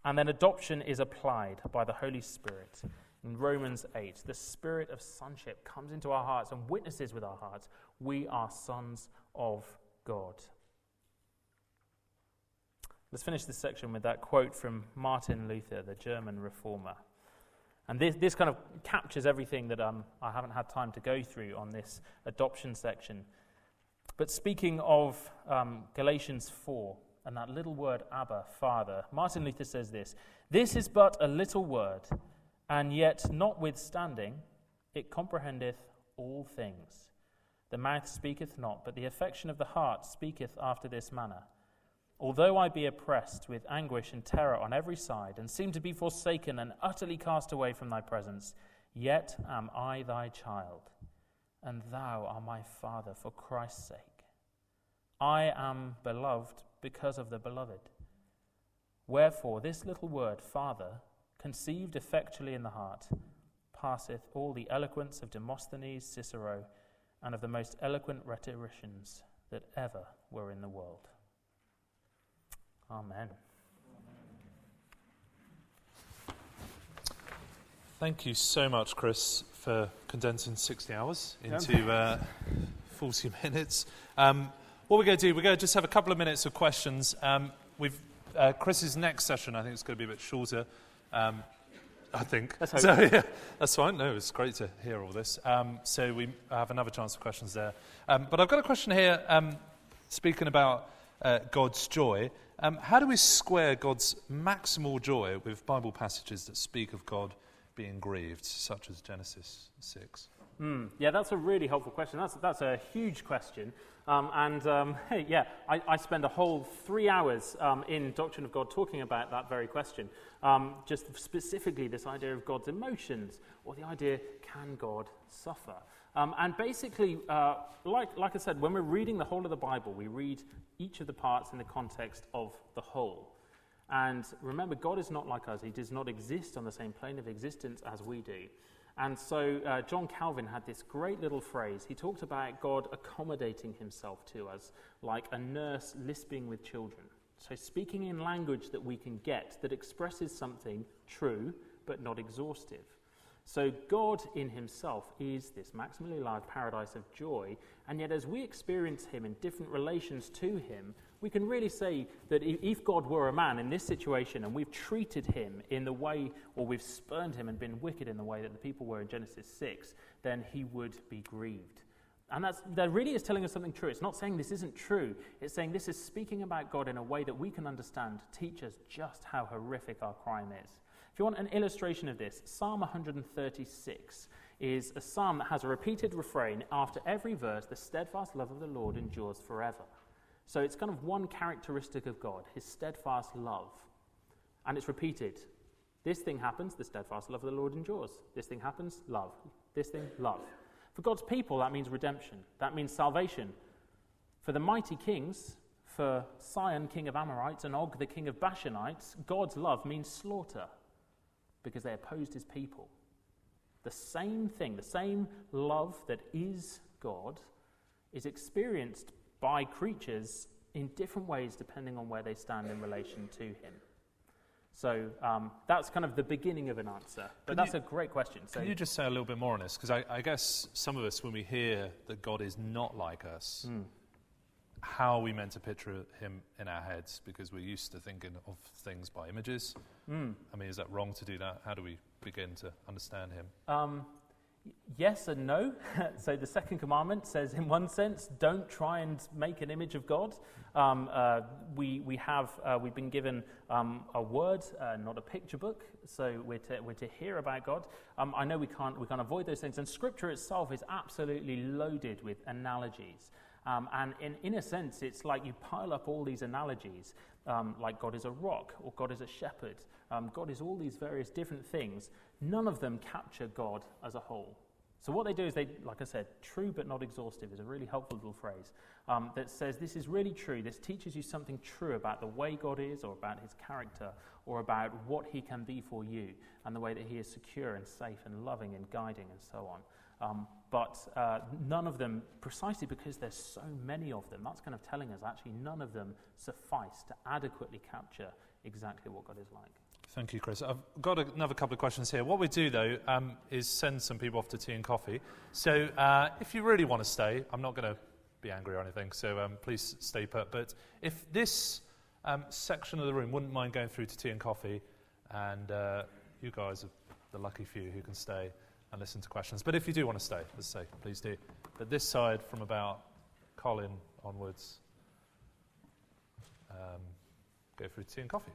And then adoption is applied by the Holy Spirit. In Romans 8, the spirit of sonship comes into our hearts and witnesses with our hearts. We are sons of God. Let's finish this section with that quote from Martin Luther, the German reformer. And this, this kind of captures everything that um, I haven't had time to go through on this adoption section. But speaking of um, Galatians 4 and that little word, Abba, Father, Martin Luther says this This is but a little word, and yet notwithstanding, it comprehendeth all things. The mouth speaketh not, but the affection of the heart speaketh after this manner. Although I be oppressed with anguish and terror on every side, and seem to be forsaken and utterly cast away from thy presence, yet am I thy child, and thou art my father for Christ's sake. I am beloved because of the beloved. Wherefore, this little word, Father, conceived effectually in the heart, passeth all the eloquence of Demosthenes, Cicero, and of the most eloquent rhetoricians that ever were in the world. Amen. Thank you so much, Chris, for condensing 60 hours into uh, 40 minutes. Um, what we're going to do, we're going to just have a couple of minutes of questions. Um, we've, uh, Chris's next session, I think, is going to be a bit shorter. Um, I think. So, yeah, that's fine. No, it's great to hear all this. Um, so we have another chance for questions there. Um, but I've got a question here, um, speaking about uh, God's joy. Um, how do we square God's maximal joy with Bible passages that speak of God being grieved, such as Genesis 6? Mm, yeah, that's a really helpful question. That's, that's a huge question. Um, and um, hey, yeah, I, I, spend a whole three hours um, in Doctrine of God talking about that very question. Um, just specifically, this idea of God's emotions, or the idea, can God suffer? Um, and basically, uh, like, like I said, when we're reading the whole of the Bible, we read each of the parts in the context of the whole. And remember, God is not like us. He does not exist on the same plane of existence as we do. And so uh, John Calvin had this great little phrase. He talked about God accommodating himself to us like a nurse lisping with children. So, speaking in language that we can get that expresses something true but not exhaustive. So, God in Himself is this maximally large paradise of joy, and yet as we experience Him in different relations to Him, we can really say that if God were a man in this situation and we've treated Him in the way, or we've spurned Him and been wicked in the way that the people were in Genesis 6, then He would be grieved. And that really is telling us something true. It's not saying this isn't true. It's saying this is speaking about God in a way that we can understand teach us just how horrific our crime is. If you want an illustration of this, Psalm 136 is a psalm that has a repeated refrain after every verse the steadfast love of the Lord endures forever. So it's kind of one characteristic of God, his steadfast love. And it's repeated This thing happens, the steadfast love of the Lord endures. This thing happens, love. This thing, love. For God's people, that means redemption. That means salvation. For the mighty kings, for Sihon, king of Amorites, and Og, the king of Bashanites, God's love means slaughter because they opposed his people. The same thing, the same love that is God, is experienced by creatures in different ways depending on where they stand in relation to him. So um, that's kind of the beginning of an answer. But Can that's you- a great question. So Can you just say a little bit more on this? Because I, I guess some of us, when we hear that God is not like us, Hmm. How are we meant to picture him in our heads? Because we're used to thinking of things by images. Hmm. I mean, is that wrong to do that? How do we begin to understand him? Um, yes and no. so the second commandment says, in one sense, don't try and make an image of God. Um, uh, we, we have, uh, we've been given um, a word, uh, not a picture book, so we're to, we're to hear about God. Um, I know we can't, we can't avoid those things, and Scripture itself is absolutely loaded with analogies. Um, and in, in a sense, it's like you pile up all these analogies, um, like God is a rock, or God is a shepherd, um, God is all these various different things. None of them capture God as a whole. So, what they do is they, like I said, true but not exhaustive is a really helpful little phrase um, that says this is really true. This teaches you something true about the way God is, or about his character, or about what he can be for you, and the way that he is secure and safe and loving and guiding and so on. But uh, none of them, precisely because there's so many of them, that's kind of telling us actually none of them suffice to adequately capture exactly what God is like. Thank you, Chris. I've got another couple of questions here. What we do, though, um, is send some people off to tea and coffee. So uh, if you really want to stay, I'm not going to be angry or anything, so um, please stay put. But if this um, section of the room wouldn't mind going through to tea and coffee, and uh, you guys are the lucky few who can stay and listen to questions. But if you do want to stay, as I say, please do. But this side, from about Colin onwards, um, go through tea and coffee.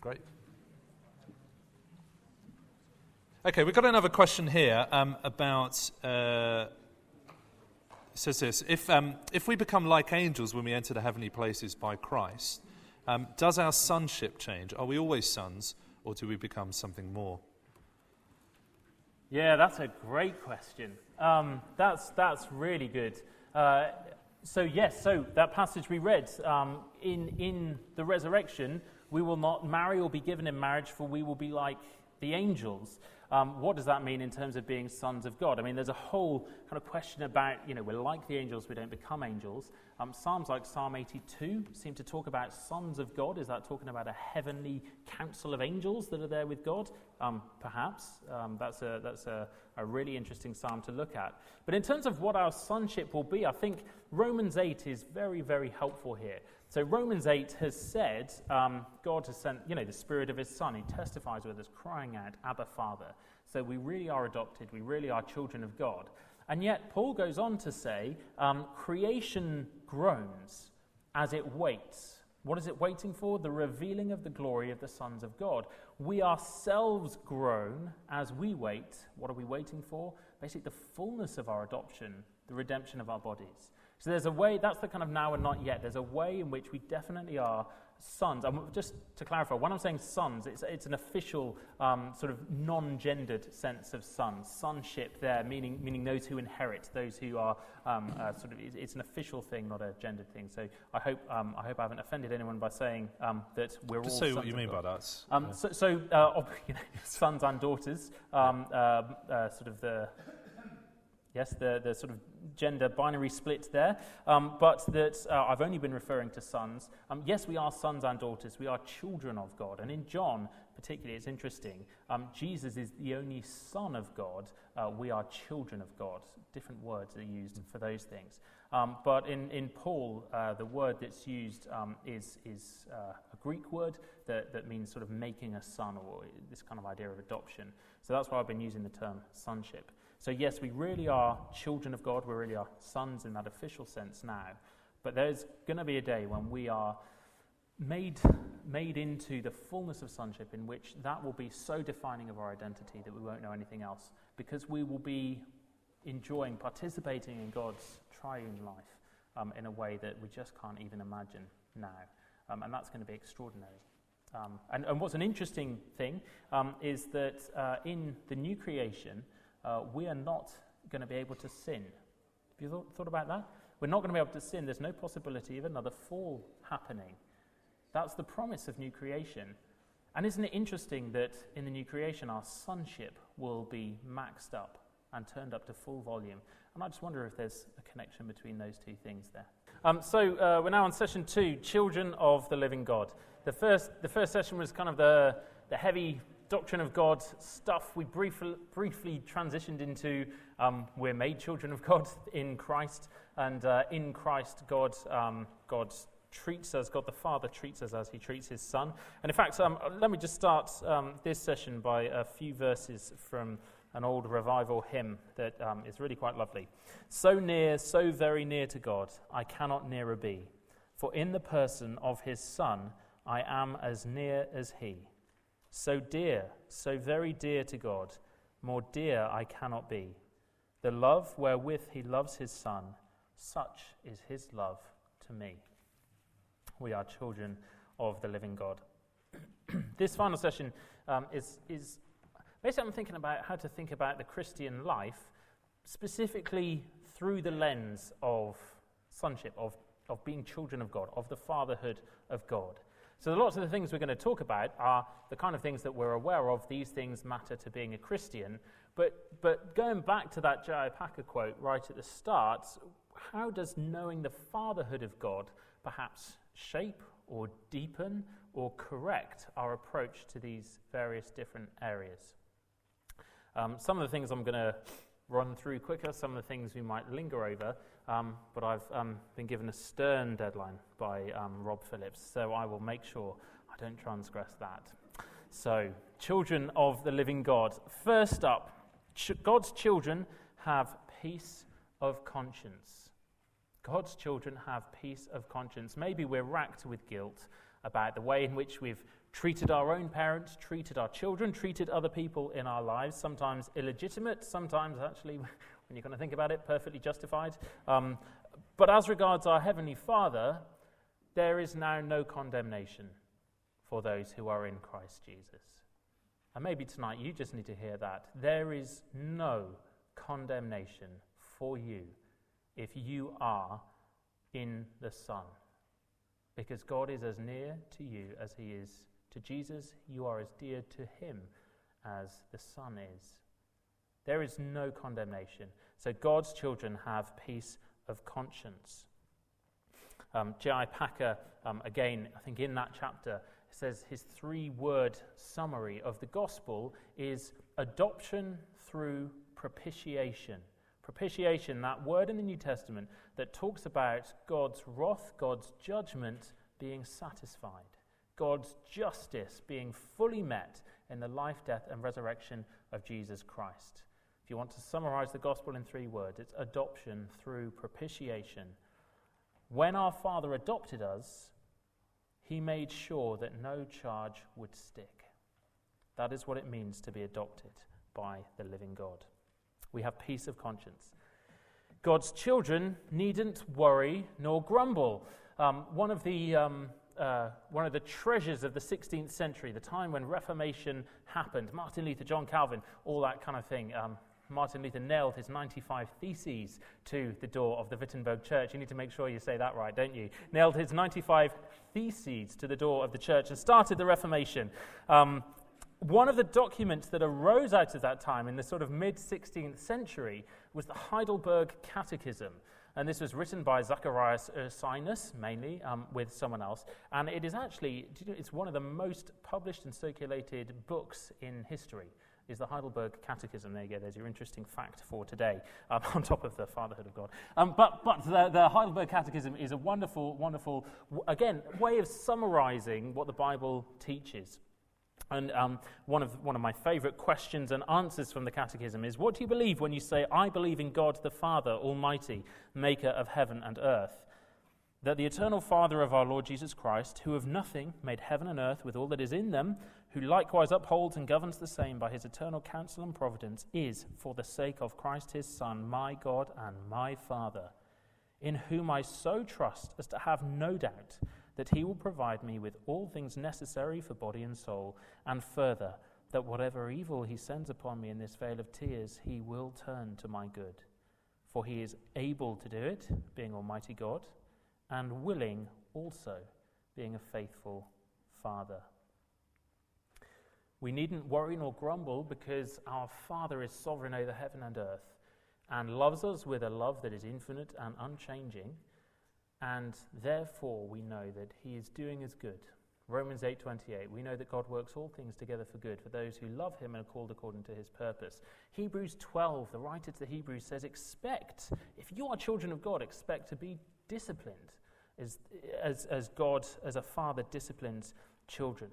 Great. Okay, we've got another question here um, about. Uh, says this: if um, if we become like angels when we enter the heavenly places by Christ, um, does our sonship change? Are we always sons, or do we become something more? Yeah, that's a great question. Um, that's, that's really good. Uh, so, yes, so that passage we read um, in, in the resurrection, we will not marry or be given in marriage, for we will be like the angels. Um, what does that mean in terms of being sons of God? I mean, there's a whole kind of question about, you know, we're like the angels, we don't become angels. Um, Psalms like Psalm 82 seem to talk about sons of God. Is that talking about a heavenly council of angels that are there with God? Um, perhaps. Um, that's a, that's a, a really interesting psalm to look at. But in terms of what our sonship will be, I think Romans 8 is very, very helpful here. So Romans 8 has said um, God has sent, you know, the Spirit of His Son. He testifies with us, crying out, Abba, Father. So we really are adopted. We really are children of God. And yet, Paul goes on to say, um, creation groans as it waits. What is it waiting for? The revealing of the glory of the sons of God. We ourselves groan as we wait. What are we waiting for? Basically, the fullness of our adoption, the redemption of our bodies. So there's a way, that's the kind of now and not yet. There's a way in which we definitely are sons. And just to clarify, when I'm saying sons, it's, it's an official um, sort of non gendered sense of sons. Sonship there, meaning, meaning those who inherit, those who are um, uh, sort of, it's an official thing, not a gendered thing. So I hope, um, I hope I haven't offended anyone by saying um, that we're Just all say what you mean by that. Um, Yeah. So, so uh, you know, sons and daughters, um, uh, uh, sort of the yes, the, the sort of gender binary split there, um, but that uh, I've only been referring to sons. Um, yes, we are sons and daughters. We are children of God, and in John, particularly, it's interesting. Um, Jesus is the only Son of God. Uh, we are children of God. Different words are used for those things. Um, but in, in Paul, uh, the word that's used um, is, is uh, a Greek word that, that means sort of making a son, or this kind of idea of adoption. So that's why I've been using the term sonship. So, yes, we really are children of God. We really are sons in that official sense now. But there's going to be a day when we are made, made into the fullness of sonship, in which that will be so defining of our identity that we won't know anything else, because we will be enjoying, participating in God's triune life um, in a way that we just can't even imagine now. Um, and that's going to be extraordinary. Um, and, and, what's an interesting thing um, is that uh, in the new creation, uh, we are not going to be able to sin. Have you thought, thought about that? We're not going to be able to sin. There's no possibility of another fall happening. That's the promise of new creation. And isn't it interesting that in the new creation, our sonship will be maxed up and turned up to full volume? And I just wonder if there's a connection between those two things there. Um, so uh, we're now on session two Children of the Living God. The first, the first session was kind of the, the heavy doctrine of God stuff. We briefly, briefly transitioned into um, we're made children of God in Christ, and uh, in Christ, God, um, God treats us, God the Father treats us as he treats his Son. And in fact, um, let me just start um, this session by a few verses from an old revival hymn that um, is really quite lovely. So near, so very near to God, I cannot nearer be. For in the person of his Son, I am as near as he. So dear, so very dear to God, more dear I cannot be. The love wherewith he loves his Son, such is his love to me. We are children of the living God. this final session um, is, is basically, I'm thinking about how to think about the Christian life, specifically through the lens of sonship, of, of being children of God, of the fatherhood of God. So, lots of the things we're going to talk about are the kind of things that we're aware of. These things matter to being a Christian. But, but going back to that. Packer quote right at the start, how does knowing the fatherhood of God perhaps shape or deepen or correct our approach to these various different areas? Um, some of the things I'm going to run through quicker, some of the things we might linger over, um, but I've um, been given a stern deadline by um, Rob Phillips, so I will make sure I don't transgress that. So, children of the living God. First up, ch- God's children have peace of conscience. God's children have peace of conscience. Maybe we're racked with guilt about the way in which we've treated our own parents, treated our children, treated other people in our lives, sometimes illegitimate, sometimes actually when you're going to think about it, perfectly justified. Um, but as regards our Heavenly Father, there is now no condemnation for those who are in Christ Jesus. And maybe tonight you just need to hear that. There is no condemnation for you if you are in the Son. Because God is as near to you as He is to Jesus. You are as dear to Him as the Son is. There is no condemnation. So God's children have peace of conscience. Um, J.I. Packer, um, again, I think in that chapter, says his three word summary of the gospel is adoption through propitiation. Propitiation, that word in the New Testament that talks about God's wrath, God's judgment being satisfied, God's justice being fully met in the life, death, and resurrection of Jesus Christ. If you want to summarize the gospel in three words, it's adoption through propitiation. When our Father adopted us, he made sure that no charge would stick. That is what it means to be adopted by the living God. We have peace of conscience. God's children needn't worry nor grumble. Um, one, of the, um, uh, one of the treasures of the 16th century, the time when Reformation happened, Martin Luther, John Calvin, all that kind of thing. Um, Martin Luther nailed his 95 Theses to the door of the Wittenberg church. You need to make sure you say that right, don't you? Nailed his 95 Theses to the door of the church and started the Reformation. Um, one of the documents that arose out of that time in the sort of mid 16th century was the Heidelberg Catechism. And this was written by Zacharias Ursinus, mainly, um, with someone else. And it is actually, it's one of the most published and circulated books in history is the Heidelberg Catechism. There you go, there's your interesting fact for today, um, on top of the fatherhood of God. Um, but but the, the, Heidelberg Catechism is a wonderful, wonderful, again, way of summarizing what the Bible teaches. And um, one, of, one of my favorite questions and answers from the Catechism is What do you believe when you say, I believe in God the Father, Almighty, maker of heaven and earth? That the eternal Father of our Lord Jesus Christ, who of nothing made heaven and earth with all that is in them, who likewise upholds and governs the same by his eternal counsel and providence, is, for the sake of Christ his Son, my God and my Father, in whom I so trust as to have no doubt that he will provide me with all things necessary for body and soul, and further, that whatever evil he sends upon me in this vale of tears, he will turn to my good. For he is able to do it, being Almighty God, and willing also, being a faithful Father. We needn't worry nor grumble because our Father is sovereign over heaven and earth and loves us with a love that is infinite and unchanging and therefore we know that he is doing us good. Romans 8:28 we know that God works all things together for good for those who love him and are called according to his purpose. Hebrews 12 the writer to the Hebrews says expect if you are children of God expect to be disciplined as as, as God as a father disciplines children.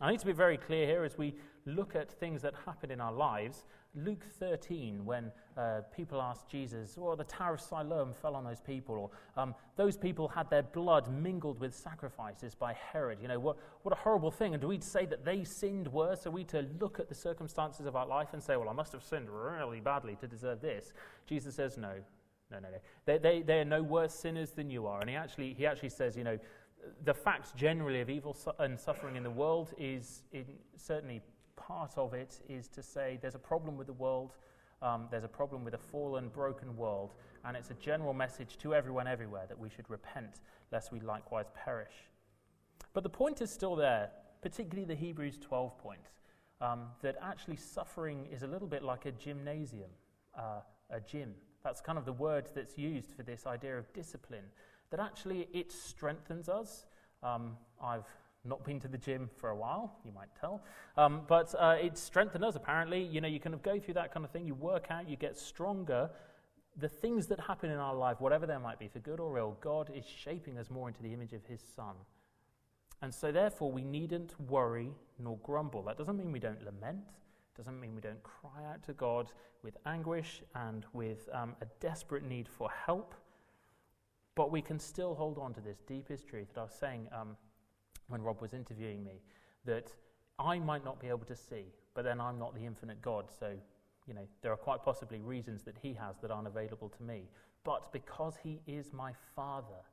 I need to be very clear here as we look at things that happen in our lives. Luke 13, when uh, people asked Jesus, well, the Tower of Siloam fell on those people, or um, those people had their blood mingled with sacrifices by Herod. You know, what, what a horrible thing. And do we say that they sinned worse? Are we to look at the circumstances of our life and say, well, I must have sinned really badly to deserve this? Jesus says, no, no, no, no. They, they, they are no worse sinners than you are. And he actually, he actually says, you know, the facts generally of evil and suffering in the world is in, certainly part of it is to say there's a problem with the world, um, there's a problem with a fallen, broken world, and it's a general message to everyone everywhere that we should repent lest we likewise perish. But the point is still there, particularly the Hebrews 12 point, um, that actually suffering is a little bit like a gymnasium, uh, a gym. That's kind of the word that's used for this idea of discipline that actually it strengthens us. Um, I've not been to the gym for a while, you might tell, um, but uh, it strengthens us apparently. You know, you kind of go through that kind of thing, you work out, you get stronger. The things that happen in our life, whatever they might be, for good or ill, God is shaping us more into the image of His Son. And so, therefore, we needn't worry nor grumble. That doesn't mean we don't lament, doesn't mean we don't cry out to God with anguish and with um, a desperate need for help. But we can still hold on to this deepest truth that I was saying um, when Rob was interviewing me that I might not be able to see, but then I'm not the infinite God. So, you know, there are quite possibly reasons that He has that aren't available to me. But because He is my Father,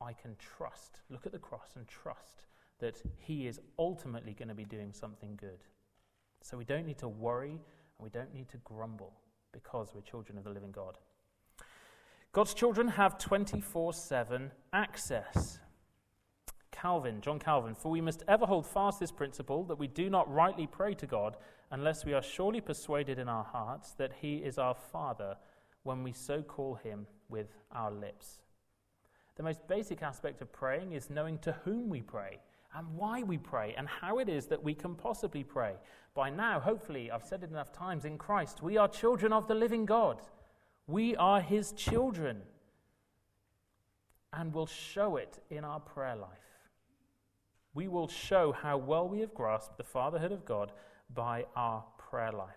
I can trust, look at the cross and trust that He is ultimately going to be doing something good. So we don't need to worry and we don't need to grumble because we're children of the living God. God's children have 24 7 access. Calvin, John Calvin, for we must ever hold fast this principle that we do not rightly pray to God unless we are surely persuaded in our hearts that He is our Father when we so call Him with our lips. The most basic aspect of praying is knowing to whom we pray and why we pray and how it is that we can possibly pray. By now, hopefully, I've said it enough times in Christ, we are children of the living God. We are his children and will show it in our prayer life. We will show how well we have grasped the fatherhood of God by our prayer life.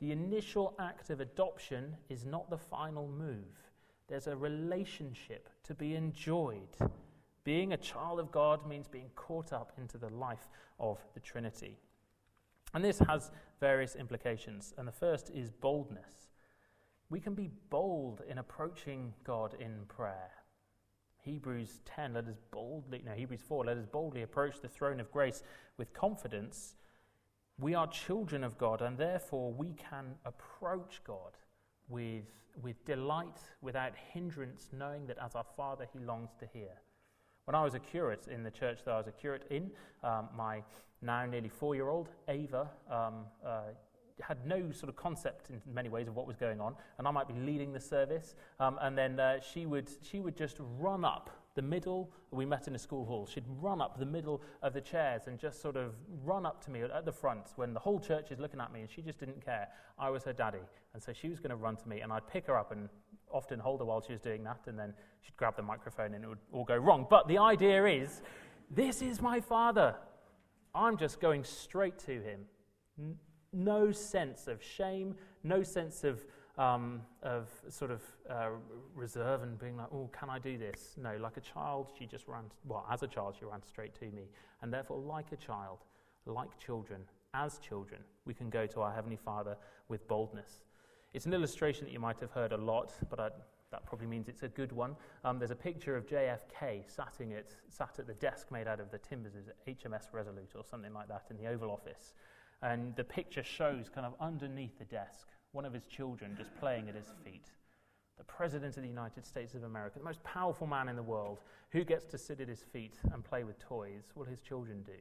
The initial act of adoption is not the final move. There's a relationship to be enjoyed. Being a child of God means being caught up into the life of the Trinity. And this has various implications. And the first is boldness we can be bold in approaching God in prayer. Hebrews 10, let us boldly, no, Hebrews 4, let us boldly approach the throne of grace with confidence. We are children of God, and therefore we can approach God with, with delight, without hindrance, knowing that as our Father, He longs to hear. When I was a curate in the church that I was a curate in, um, my now nearly four year old, Ava, um, uh, had no sort of concept in many ways of what was going on, and I might be leading the service, um, and then uh, she, would, she would just run up the middle. We met in a school hall. She'd run up the middle of the chairs and just sort of run up to me at the front when the whole church is looking at me, and she just didn't care. I was her daddy, and so she was going to run to me, and I'd pick her up and often hold her while she was doing that, and then she'd grab the microphone and it would all go wrong. But the idea is, this is my father. I'm just going straight to him no sense of shame, no sense of, um, of sort of uh, reserve and being like, oh, can I do this? No, like a child, she just ran, well, as a child, she ran straight to me. And therefore, like a child, like children, as children, we can go to our Heavenly Father with boldness. It's an illustration that you might have heard a lot, but I that probably means it's a good one. Um, there's a picture of JFK sat, it, sat at the desk made out of the timbers of HMS Resolute or something like that in the Oval Office. And the picture shows kind of underneath the desk one of his children just playing at his feet. The President of the United States of America, the most powerful man in the world, who gets to sit at his feet and play with toys? What will his children do?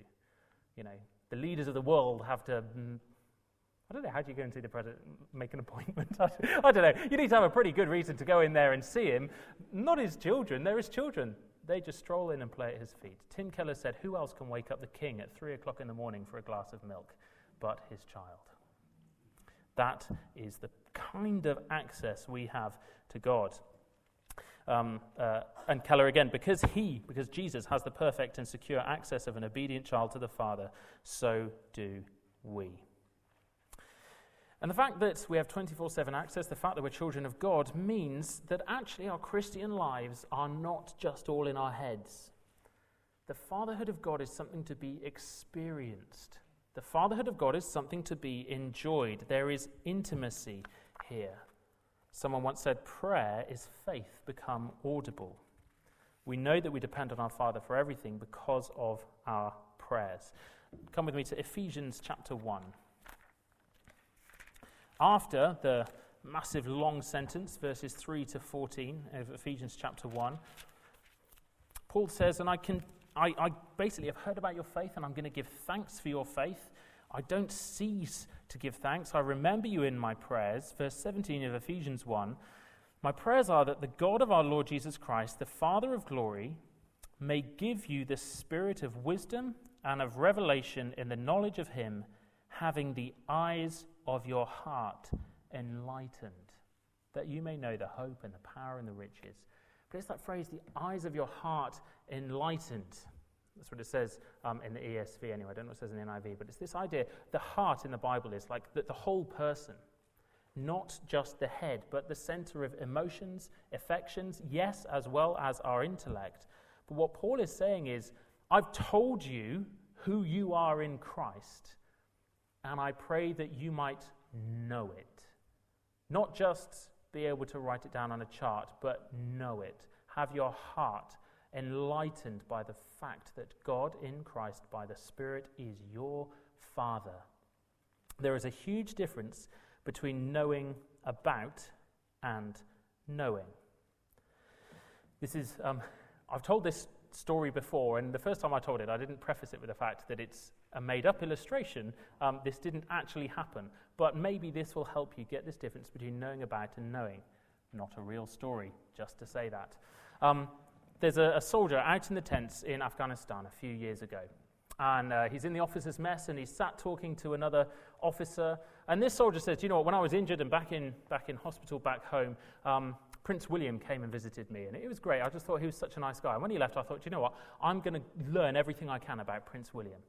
You know, the leaders of the world have to mm, I don't know, how do you go and see the president, make an appointment? I don't know. You need to have a pretty good reason to go in there and see him. Not his children, they're his children. They just stroll in and play at his feet. Tim Keller said, Who else can wake up the king at three o'clock in the morning for a glass of milk but his child? That is the kind of access we have to God. Um, uh, and Keller again, because he, because Jesus has the perfect and secure access of an obedient child to the Father, so do we. And the fact that we have 24 7 access, the fact that we're children of God, means that actually our Christian lives are not just all in our heads. The fatherhood of God is something to be experienced. The fatherhood of God is something to be enjoyed. There is intimacy here. Someone once said, Prayer is faith become audible. We know that we depend on our Father for everything because of our prayers. Come with me to Ephesians chapter 1 after the massive long sentence, verses 3 to 14 of Ephesians chapter 1, Paul says, And I can I, I basically have heard about your faith, and I'm going to give thanks for your faith. I don't cease to give thanks. I remember you in my prayers. Verse 17 of Ephesians 1. My prayers are that the God of our Lord Jesus Christ, the Father of glory, may give you the spirit of wisdom and of revelation in the knowledge of him, having the eyes of your heart enlightened, that you may know the hope and the power and the riches. It's that phrase, the eyes of your heart enlightened. That's what it says um, in the ESV anyway. I don't know what it says in the NIV, but it's this idea the heart in the Bible is like the, the whole person, not just the head, but the center of emotions, affections, yes, as well as our intellect. But what Paul is saying is, I've told you who you are in Christ and I pray that you might know it. Not just be able to write it down on a chart, but know it. Have your heart enlightened by the fact that God in Christ by the Spirit is your Father. There is a huge difference between knowing about and knowing. This is, um, I've told this story before, and the first time I told it, I didn't preface it with the fact that it's a made up illustration. Um, this didn't actually happen, but maybe this will help you get this difference between knowing about and knowing. Not a real story, just to say that. Um, there's a, a, soldier out in the tents in Afghanistan a few years ago. And uh, he's in the officer's mess and he's sat talking to another officer. And this soldier says, You know what, when I was injured and back in, back in hospital back home, um, Prince William came and visited me, and it was great. I just thought he was such a nice guy. And when he left, I thought, you know what? I'm going to learn everything I can about Prince William.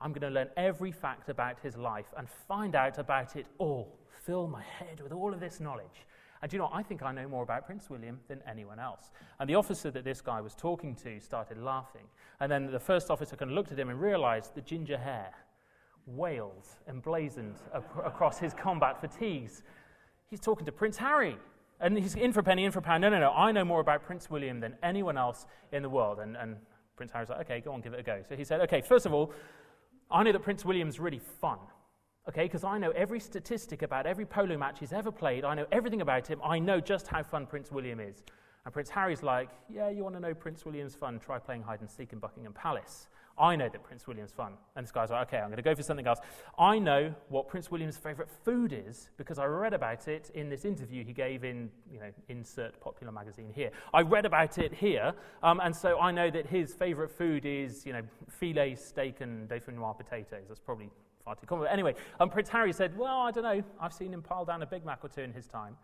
I'm going to learn every fact about his life and find out about it all. Fill my head with all of this knowledge. And you know, I think I know more about Prince William than anyone else. And the officer that this guy was talking to started laughing. And then the first officer kind of looked at him and realized the ginger hair, Wales, emblazoned across his combat fatigues. He's talking to Prince Harry. And he's in for a penny, in for a pound. No, no, no. I know more about Prince William than anyone else in the world. And, and Prince Harry's like, okay, go on, give it a go. So he said, okay, first of all, I know that Prince William's really fun. Okay, because I know every statistic about every polo match he's ever played. I know everything about him. I know just how fun Prince William is. And Prince Harry's like, yeah, you want to know Prince William's fun? Try playing hide and seek in Buckingham Palace. I know that Prince William's fun. And this guy's like, okay, I'm going to go for something else. I know what Prince William's favourite food is because I read about it in this interview he gave in, you know, insert popular magazine here. I read about it here, um, and so I know that his favourite food is, you know, filet steak and dauphinoise potatoes. That's probably far too common. But anyway, um, Prince Harry said, well, I don't know. I've seen him pile down a Big Mac or two in his time.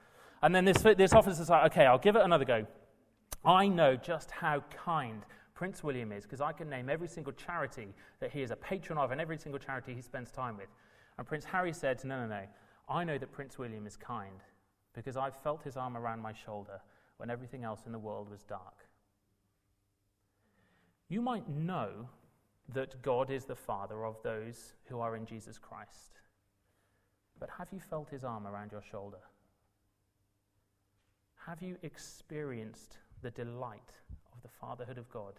And then this, this officer's like, okay, I'll give it another go. I know just how kind Prince William is because I can name every single charity that he is a patron of and every single charity he spends time with. And Prince Harry said, No, no, no. I know that Prince William is kind because I've felt his arm around my shoulder when everything else in the world was dark. You might know that God is the Father of those who are in Jesus Christ, but have you felt his arm around your shoulder? Have you experienced the delight of the fatherhood of God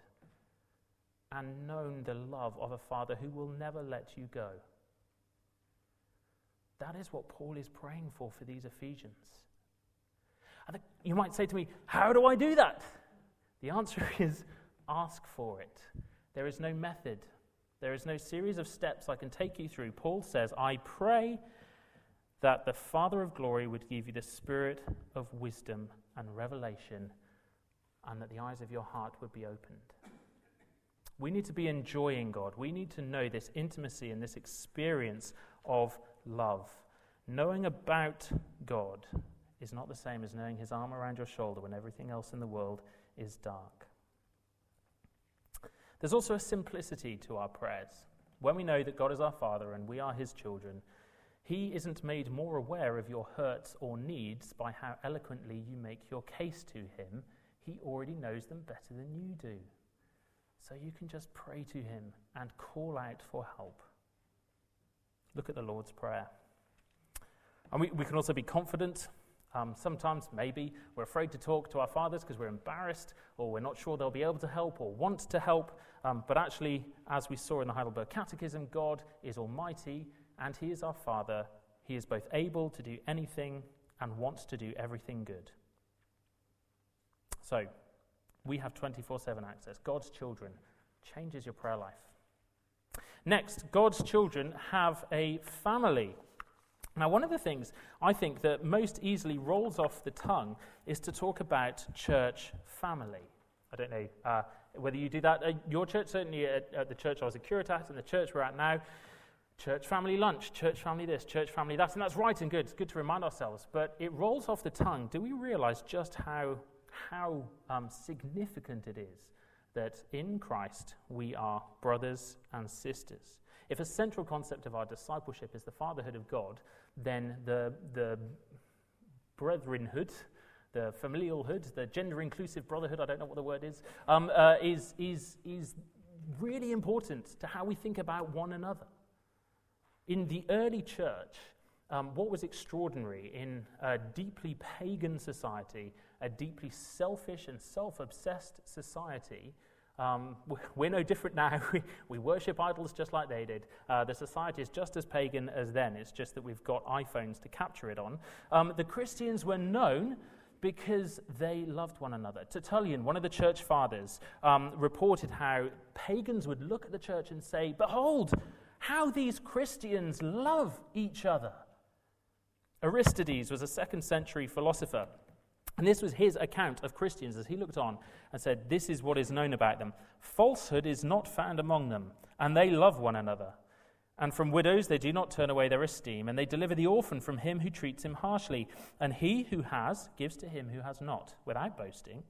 and known the love of a father who will never let you go? That is what Paul is praying for for these Ephesians. And you might say to me, How do I do that? The answer is ask for it. There is no method, there is no series of steps I can take you through. Paul says, I pray that the Father of glory would give you the spirit of wisdom and revelation, and that the eyes of your heart would be opened. We need to be enjoying God. We need to know this intimacy and this experience of love. Knowing about God is not the same as knowing his arm around your shoulder when everything else in the world is dark. There's also a simplicity to our prayers. When we know that God is our Father and we are his children, he isn't made more aware of your hurts or needs by how eloquently you make your case to him. He already knows them better than you do. So you can just pray to him and call out for help. Look at the Lord's Prayer. And we, we can also be confident. Um, sometimes, maybe, we're afraid to talk to our fathers because we're embarrassed or we're not sure they'll be able to help or want to help. Um, but actually, as we saw in the Heidelberg Catechism, God is almighty and He is our Father. He is both able to do anything and wants to do everything good. So, we have 24 7 access. God's children changes your prayer life. Next, God's children have a family. Now, one of the things I think that most easily rolls off the tongue is to talk about church family. I don't know uh, whether you do that at your church, certainly at, at, the church I was a curate at and the church we're at now. Church family lunch, church family this, church family that, and that's right and good. It's good to remind ourselves, but it rolls off the tongue. Do we realize just how, how um, significant it is that in Christ we are brothers and sisters? If a central concept of our discipleship is the fatherhood of God, then the, the brethrenhood, the familialhood, the gender inclusive brotherhood, I don't know what the word is, um, uh, is, is, is really important to how we think about one another. In the early church, um, what was extraordinary in a deeply pagan society, a deeply selfish and self obsessed society, um, we're no different now. we worship idols just like they did. Uh, the society is just as pagan as then. It's just that we've got iPhones to capture it on. Um, the Christians were known because they loved one another. Tertullian, one of the church fathers, um, reported how pagans would look at the church and say, Behold, how these Christians love each other. Aristides was a second century philosopher and this was his account of Christians as he looked on and said, This is what is known about them. Falsehood is not found among them, and they love one another. And from widows they do not turn away their esteem, and they deliver the orphan from him who treats him harshly. And he who has gives to him who has not, without boasting.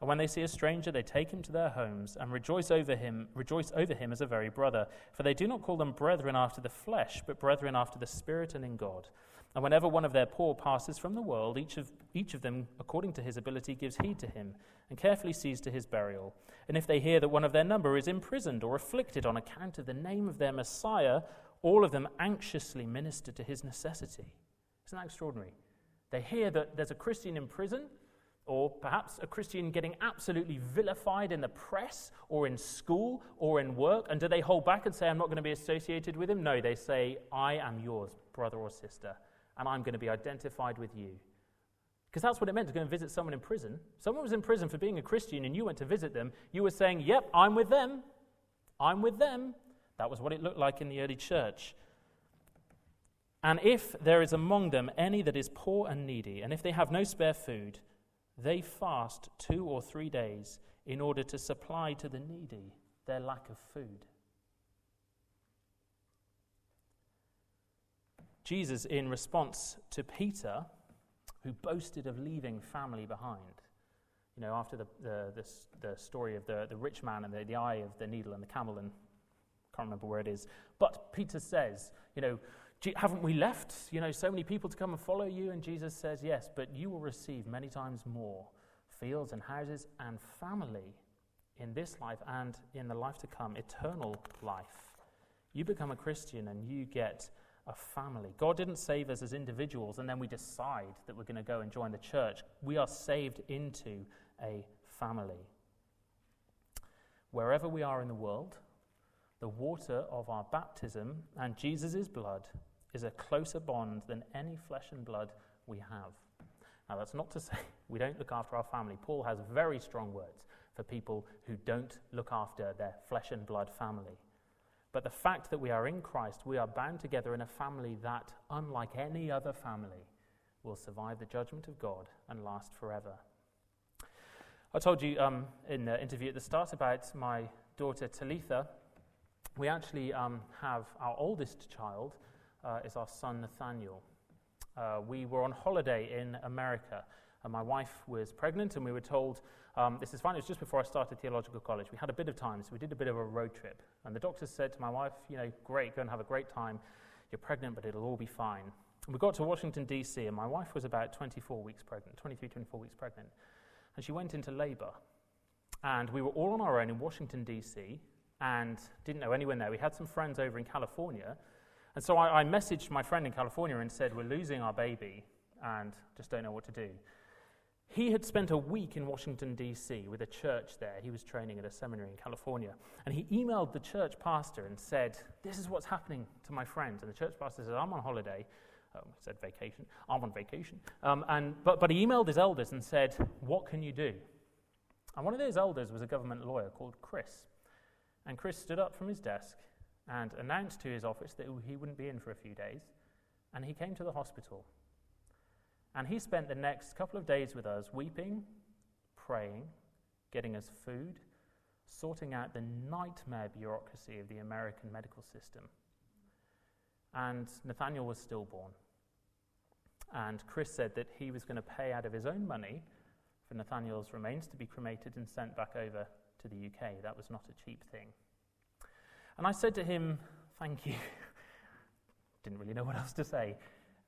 And when they see a stranger, they take him to their homes and rejoice over him, rejoice over him as a very brother. For they do not call them brethren after the flesh, but brethren after the Spirit and in God. And whenever one of their poor passes from the world, each of, each of them, according to his ability, gives heed to him, and carefully sees to his burial. And if they hear that one of their number is imprisoned or afflicted on account of the name of their Messiah, all of them anxiously minister to his necessity. Isn't that extraordinary? They hear that there's a Christian in prison, or perhaps a Christian getting absolutely vilified in the press, or in school, or in work, and do they hold back and say, I'm not going to be associated with him? No, they say, I am yours, brother or sister and I'm going to be identified with you. Because that's what it meant to go and visit someone in prison. Someone was in prison for being a Christian and you went to visit them. You were saying, Yep, I'm with them. I'm with them. That was what it looked like in the early church. And if there is among them any that is poor and needy, and if they have no spare food, they fast two or three days in order to supply to the needy their lack of food. Jesus, in response to Peter, who boasted of leaving family behind, you know, after the, the, the, the story of the, the rich man and the, the eye of the needle and the camel, and can't remember where it is. But Peter says, you know, haven't we left, you know, so many people to come and follow you? And Jesus says, yes, but you will receive many times more fields and houses and family in this life and in the life to come, eternal life. You become a Christian and you get a family. God didn't save us as individuals and then we decide that we're going to go and join the church. We are saved into a family. Wherever we are in the world, the water of our baptism and Jesus' blood is a closer bond than any flesh and blood we have. Now, that's not to say we don't look after our family. Paul has very strong words for people who don't look after their flesh and blood family. But the fact that we are in Christ, we are bound together in a family that, unlike any other family, will survive the judgment of God and last forever. I told you um, in the interview at the start about my daughter Talitha. We actually um, have our oldest child uh, is our son Nathaniel. Uh, we were on holiday in America, and my wife was pregnant, and we were told um, this is fine. It was just before I started theological college. We had a bit of time, so we did a bit of a road trip. And the doctors said to my wife, you know, great, go and have a great time. You're pregnant, but it'll all be fine. And we got to Washington, D.C., and my wife was about 24 weeks pregnant, 23, 24 weeks pregnant. And she went into labor. And we were all on our own in Washington, D.C., and didn't know anyone there. We had some friends over in California. And so I, I messaged my friend in California and said, We're losing our baby and just don't know what to do. He had spent a week in Washington, D.C., with a church there. He was training at a seminary in California. And he emailed the church pastor and said, This is what's happening to my friend. And the church pastor said, I'm on holiday. Um, said vacation. I'm on vacation. Um, and, but, but he emailed his elders and said, What can you do? And one of those elders was a government lawyer called Chris. And Chris stood up from his desk and announced to his office that he wouldn't be in for a few days. And he came to the hospital and he spent the next couple of days with us, weeping, praying, getting us food, sorting out the nightmare bureaucracy of the American medical system. And Nathaniel was stillborn. And Chris said that he was going to pay out of his own money for Nathaniel's remains to be cremated and sent back over to the UK. That was not a cheap thing. And I said to him, Thank you. Didn't really know what else to say.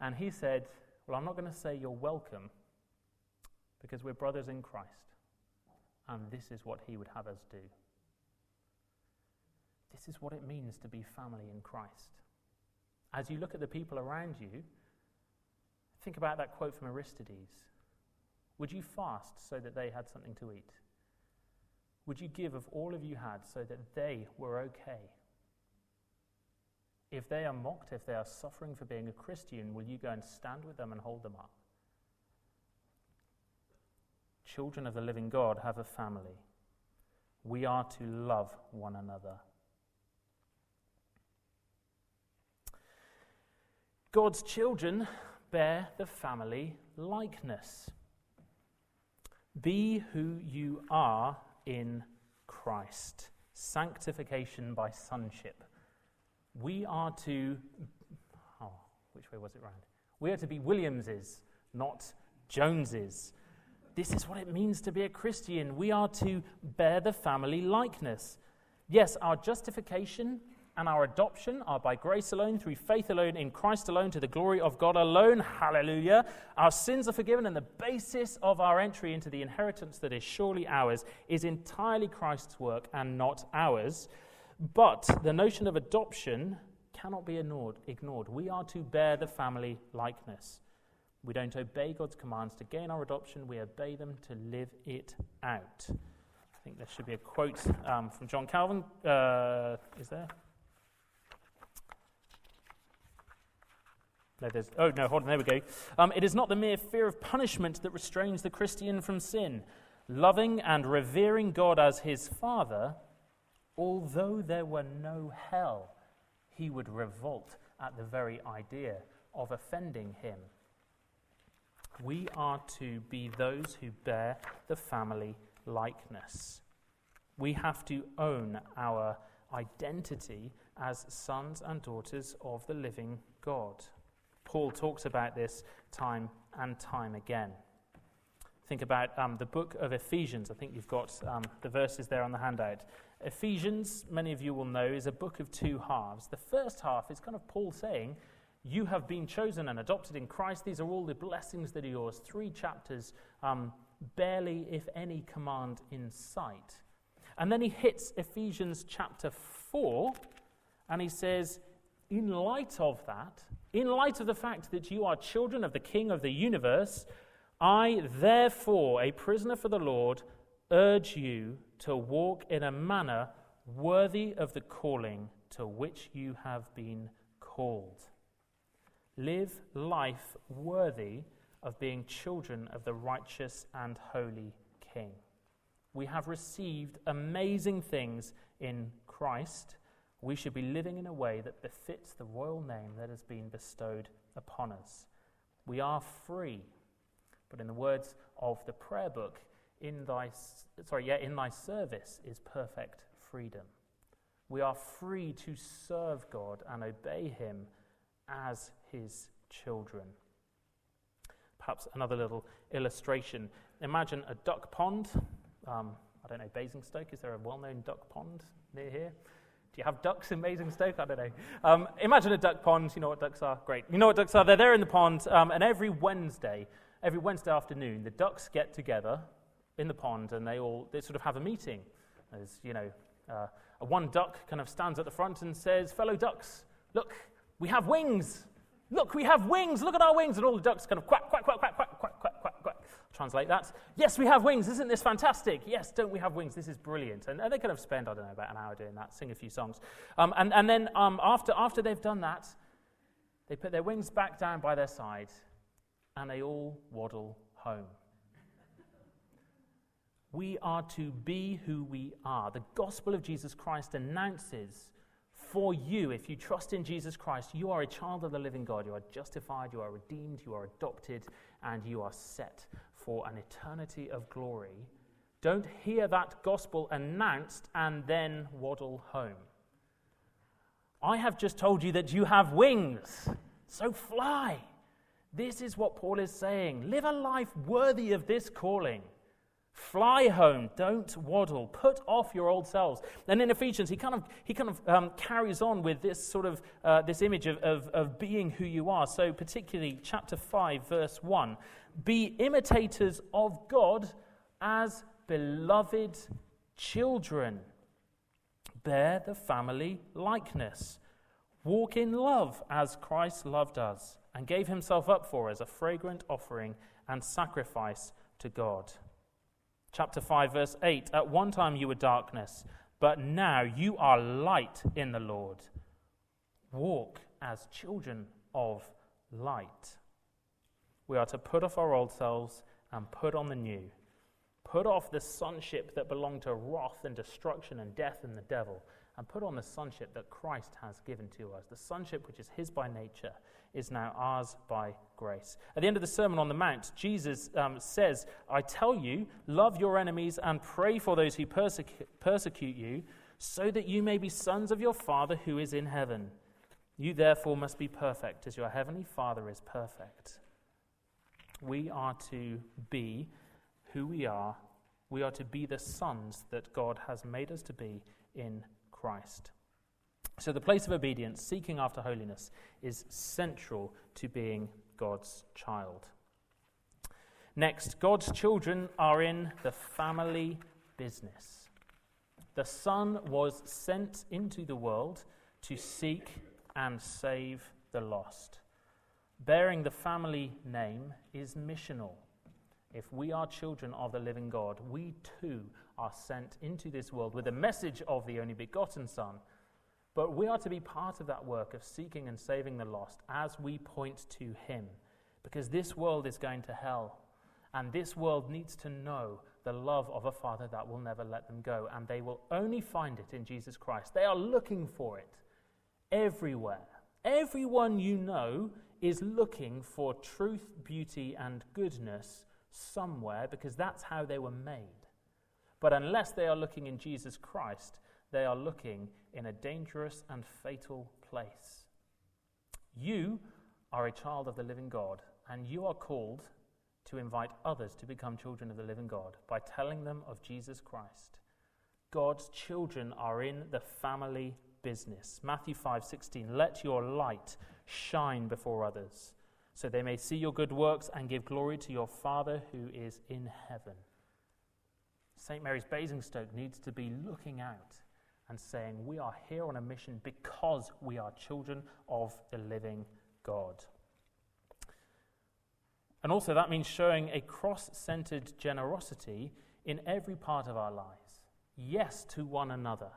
And he said, well, I'm not going to say you're welcome because we're brothers in Christ, and this is what he would have us do. This is what it means to be family in Christ. As you look at the people around you, think about that quote from Aristides Would you fast so that they had something to eat? Would you give of all of you had so that they were okay? If they are mocked, if they are suffering for being a Christian, will you go and stand with them and hold them up? Children of the living God have a family. We are to love one another. God's children bear the family likeness. Be who you are in Christ. Sanctification by sonship. We are to, oh, which way was it round? We are to be Williamses, not Joneses. This is what it means to be a Christian. We are to bear the family likeness. Yes, our justification and our adoption are by grace alone, through faith alone, in Christ alone, to the glory of God alone. Hallelujah. Our sins are forgiven, and the basis of our entry into the inheritance that is surely ours is entirely Christ's work and not ours. But the notion of adoption cannot be ignored. We are to bear the family likeness. We don't obey God's commands to gain our adoption, we obey them to live it out. I think there should be a quote um, from John Calvin. Uh, is there? No, there's, oh, no, hold on, there we go. Um, it is not the mere fear of punishment that restrains the Christian from sin. Loving and revering God as his Father Although there were no hell, he would revolt at the very idea of offending him. We are to be those who bear the family likeness. We have to own our identity as sons and daughters of the living God. Paul talks about this time and time again. Think about um, the book of Ephesians. I think you've got um, the verses there on the handout. Ephesians, many of you will know, is a book of two halves. The first half is kind of Paul saying, You have been chosen and adopted in Christ. These are all the blessings that are yours. Three chapters, um, barely, if any, command in sight. And then he hits Ephesians chapter 4 and he says, in light of that, in light of the fact that you are children of the King of the universe, I, therefore, a prisoner for the Lord, urge you to walk in a manner worthy of the calling to which you have been called. Live life worthy of being children of the righteous and holy King. We have received amazing things in Christ. We should be living in a way that befits the royal name that has been bestowed upon us. We are free. But in the words of the prayer book, in thy sorry, yeah, in thy service is perfect freedom. We are free to serve God and obey him as his children. Perhaps another little illustration. Imagine a duck pond. Um, I don't know, Basingstoke, is there a well known duck pond near here? Do you have ducks in Basingstoke? I don't know. Um, imagine a duck pond. You know what ducks are? Great. You know what ducks are? They're there in the pond, um, and every Wednesday, every Wednesday afternoon, the ducks get together in the pond and they all they sort of have a meeting. There's, you know, uh, one duck kind of stands at the front and says, Fellow ducks, look, we have wings. Look, we have wings. Look at our wings. And all the ducks kind of quack, quack, quack, quack, quack, quack, quack, quack, quack. Translate that. Yes, we have wings. Isn't this fantastic? Yes, don't we have wings? This is brilliant. And, and they kind of spend, I don't know, about an hour doing that, sing a few songs. Um, and, and then um, after, after they've done that, they put their wings back down by their side and they all waddle home. We are to be who we are. The gospel of Jesus Christ announces for you, if you trust in Jesus Christ, you are a child of the living God. You are justified, you are redeemed, you are adopted, and you are set for an eternity of glory. Don't hear that gospel announced and then waddle home. I have just told you that you have wings, so fly. This is what Paul is saying. Live a life worthy of this calling. Fly home, don't waddle, put off your old selves. And in Ephesians, he kind of, he kind of um, carries on with this sort of uh, this image of, of, of being who you are. So, particularly chapter 5, verse 1 Be imitators of God as beloved children. Bear the family likeness. Walk in love as Christ loved us and gave himself up for us, a fragrant offering and sacrifice to God. Chapter 5, verse 8 At one time you were darkness, but now you are light in the Lord. Walk as children of light. We are to put off our old selves and put on the new. Put off the sonship that belonged to wrath and destruction and death and the devil, and put on the sonship that Christ has given to us. The sonship which is his by nature is now ours by grace. At the end of the Sermon on the Mount, Jesus um, says, I tell you, love your enemies and pray for those who persecu- persecute you, so that you may be sons of your Father who is in heaven. You therefore must be perfect, as your heavenly Father is perfect. We are to be who we are. We are to be the sons that God has made us to be in Christ. So, the place of obedience, seeking after holiness, is central to being God's child. Next, God's children are in the family business. The Son was sent into the world to seek and save the lost. Bearing the family name is missional. If we are children of the living God, we too are sent into this world with the message of the only begotten Son. But we are to be part of that work of seeking and saving the lost as we point to Him. Because this world is going to hell. And this world needs to know the love of a Father that will never let them go. And they will only find it in Jesus Christ. They are looking for it everywhere. Everyone you know is looking for truth, beauty, and goodness somewhere because that's how they were made. But unless they are looking in Jesus Christ, they are looking in a dangerous and fatal place. You are a child of the living God, and you are called to invite others to become children of the living God by telling them of Jesus Christ. God's children are in the family business. Matthew 5:16 Let your light shine before others so they may see your good works and give glory to your Father who is in heaven. St. Mary's Basingstoke needs to be looking out and saying, We are here on a mission because we are children of the living God. And also, that means showing a cross centered generosity in every part of our lives. Yes, to one another.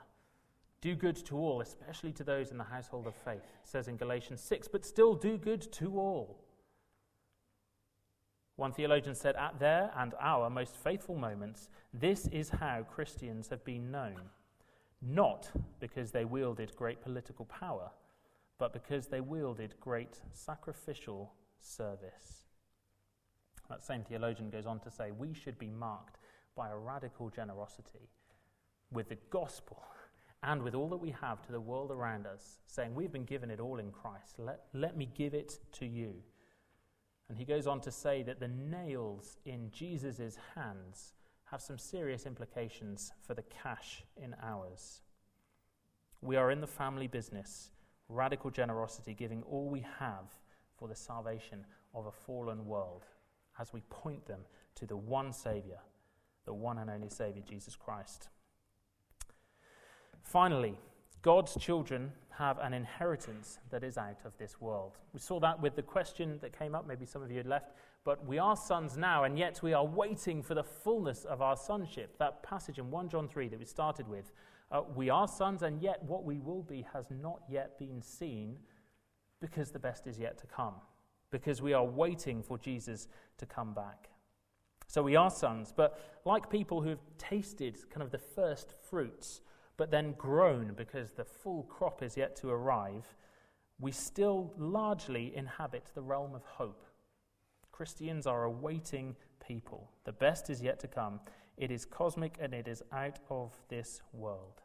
Do good to all, especially to those in the household of faith, it says in Galatians 6, but still do good to all. One theologian said, At their and our most faithful moments, this is how Christians have been known. Not because they wielded great political power, but because they wielded great sacrificial service. That same theologian goes on to say, We should be marked by a radical generosity with the gospel and with all that we have to the world around us, saying, We've been given it all in Christ. Let, let me give it to you. And he goes on to say that the nails in Jesus' hands have some serious implications for the cash in ours. We are in the family business, radical generosity, giving all we have for the salvation of a fallen world as we point them to the one Saviour, the one and only Saviour, Jesus Christ. Finally, God's children have an inheritance that is out of this world. We saw that with the question that came up, maybe some of you had left, but we are sons now, and yet we are waiting for the fullness of our sonship. That passage in 1 John 3 that we started with. Uh, we are sons, and yet what we will be has not yet been seen because the best is yet to come, because we are waiting for Jesus to come back. So we are sons, but like people who have tasted kind of the first fruits but then groan because the full crop is yet to arrive, we still largely inhabit the realm of hope. Christians are a waiting people. The best is yet to come. It is cosmic and it is out of this world.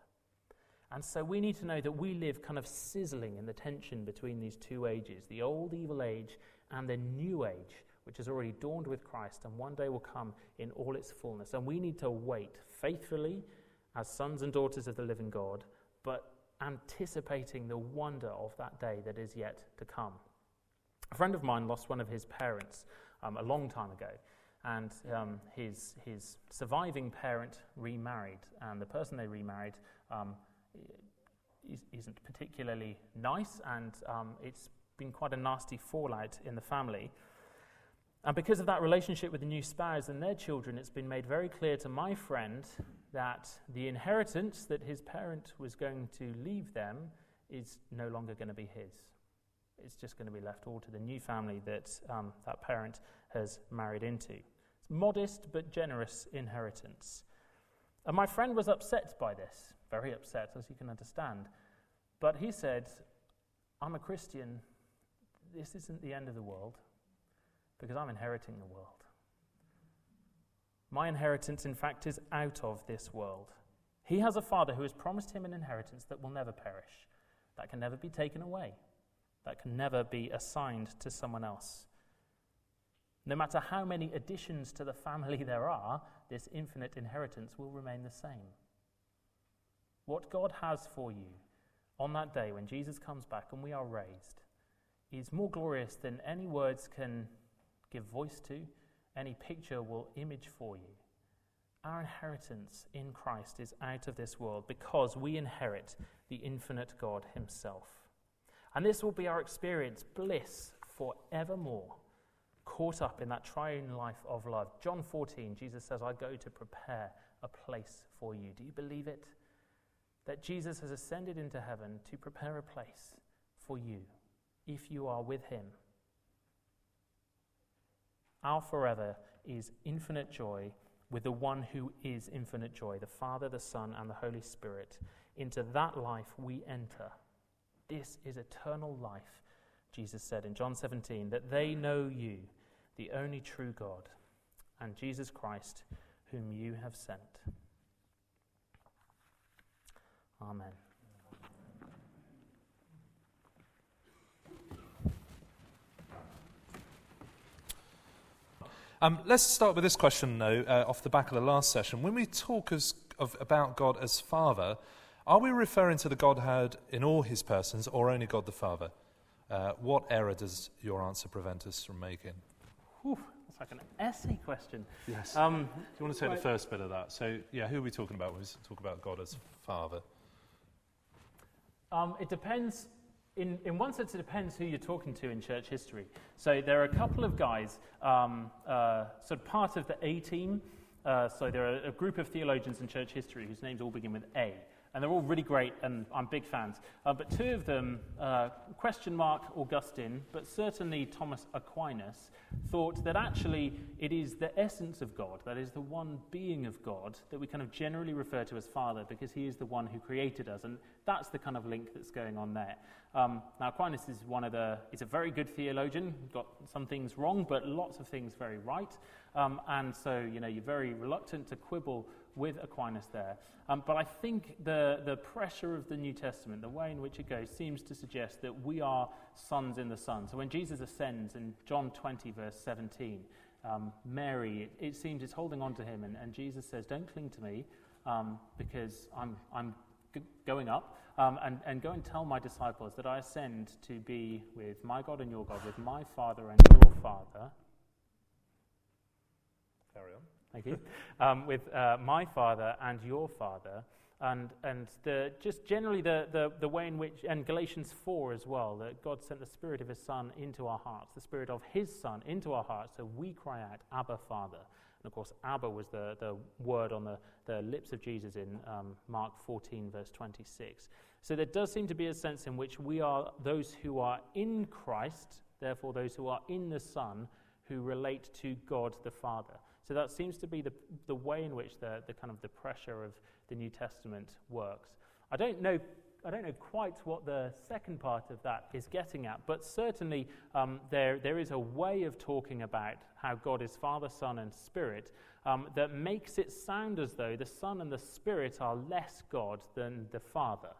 And so we need to know that we live kind of sizzling in the tension between these two ages the old evil age and the new age, which has already dawned with Christ and one day will come in all its fullness. And we need to wait faithfully as sons and daughters of the living God, but anticipating the wonder of that day that is yet to come. A friend of mine lost one of his parents um, a long time ago, and um, his, his surviving parent remarried, and the person they remarried um, isn't particularly nice, and um, it's been quite a nasty fallout in the family. And because of that relationship with the new spouse and their children, it's been made very clear to my friend that the inheritance that his parent was going to leave them is no longer going to be his. It's just going to be left all to the new family that um, that parent has married into. It's modest but generous inheritance. And my friend was upset by this, very upset, as you can understand. But he said, I'm a Christian. This isn't the end of the world because I'm inheriting the world. My inheritance, in fact, is out of this world. He has a father who has promised him an inheritance that will never perish, that can never be taken away, that can never be assigned to someone else. No matter how many additions to the family there are, this infinite inheritance will remain the same. What God has for you on that day when Jesus comes back and we are raised is more glorious than any words can give voice to any picture will image for you. Our inheritance in Christ is out of this world because we inherit the infinite God Himself. And this will be our experience, bliss forevermore, caught up in that triune life of love. John 14, Jesus says, I go to prepare a place for you. Do you believe it? That Jesus has ascended into heaven to prepare a place for you if you are with Him. Our forever is infinite joy with the one who is infinite joy, the Father, the Son, and the Holy Spirit. Into that life we enter. This is eternal life, Jesus said in John 17, that they know you, the only true God, and Jesus Christ, whom you have sent. Amen. Um, let's start with this question, though, uh, off the back of the last session. When we talk as, of, about God as Father, are we referring to the Godhead in all his persons or only God the Father? Uh, what error does your answer prevent us from making? Whew, that's like an essay question. Yes. Um, Do you want to take right. the first bit of that? So, yeah, who are we talking about when we talk about God as Father? Um, it depends. In, in one sense, it depends who you're talking to in church history. So there are a couple of guys, um, uh, sort of part of the A team. Uh, so there are a group of theologians in church history whose names all begin with A and they're all really great, and I'm big fans. Uh, but two of them, uh, question mark Augustine, but certainly Thomas Aquinas, thought that actually it is the essence of God, that is the one being of God, that we kind of generally refer to as Father, because he is the one who created us, and that's the kind of link that's going on there. Um, now Aquinas is one of the, he's a very good theologian, got some things wrong, but lots of things very right, um, and so you know you're very reluctant to quibble with Aquinas there. Um, but I think the, the pressure of the New Testament, the way in which it goes, seems to suggest that we are sons in the Son. So when Jesus ascends in John 20, verse 17, um, Mary, it, it, seems, is holding on to him, and, and Jesus says, Don't cling to me um, because I'm, I'm g- going up. Um, and, and go and tell my disciples that I ascend to be with my God and your God, with my Father and your Father. Carry on thank you, um, with uh, my father and your father. And, and the, just generally the, the, the way in which, and Galatians 4 as well, that God sent the Spirit of His Son into our hearts, the Spirit of His Son into our hearts, so we cry out, Abba, Father. And of course, Abba was the, the word on the, the lips of Jesus in um, Mark 14, verse 26. So there does seem to be a sense in which we are those who are in Christ, therefore, those who are in the Son, who relate to God the Father. So that seems to be the, the way in which the, the kind of the pressure of the New Testament works. I don't know I don't know quite what the second part of that is getting at, but certainly um, there, there is a way of talking about how God is Father, Son, and Spirit um, that makes it sound as though the Son and the Spirit are less God than the Father.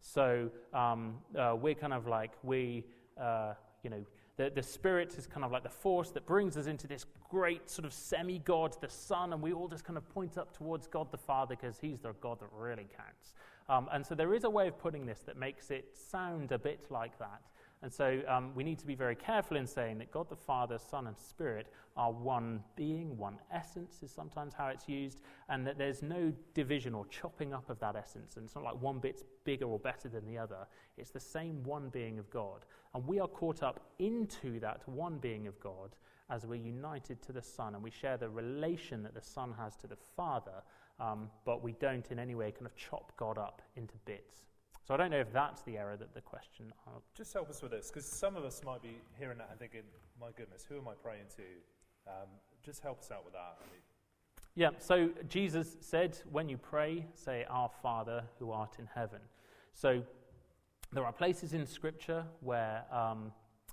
So um, uh, we're kind of like, we, uh, you know, the, the Spirit is kind of like the force that brings us into this great sort of semi God, the Son, and we all just kind of point up towards God the Father because He's the God that really counts. Um, and so there is a way of putting this that makes it sound a bit like that. And so um, we need to be very careful in saying that God the Father, Son, and Spirit are one being, one essence is sometimes how it's used, and that there's no division or chopping up of that essence. And it's not like one bit's bigger or better than the other. It's the same one being of God. And we are caught up into that one being of God as we're united to the Son, and we share the relation that the Son has to the Father, um, but we don't in any way kind of chop God up into bits. So I don't know if that's the error that the question. Just help us with this, because some of us might be hearing that and thinking, "My goodness, who am I praying to?" Um, just help us out with that. Yeah. So Jesus said, "When you pray, say, Our Father who art in heaven." So there are places in Scripture where um,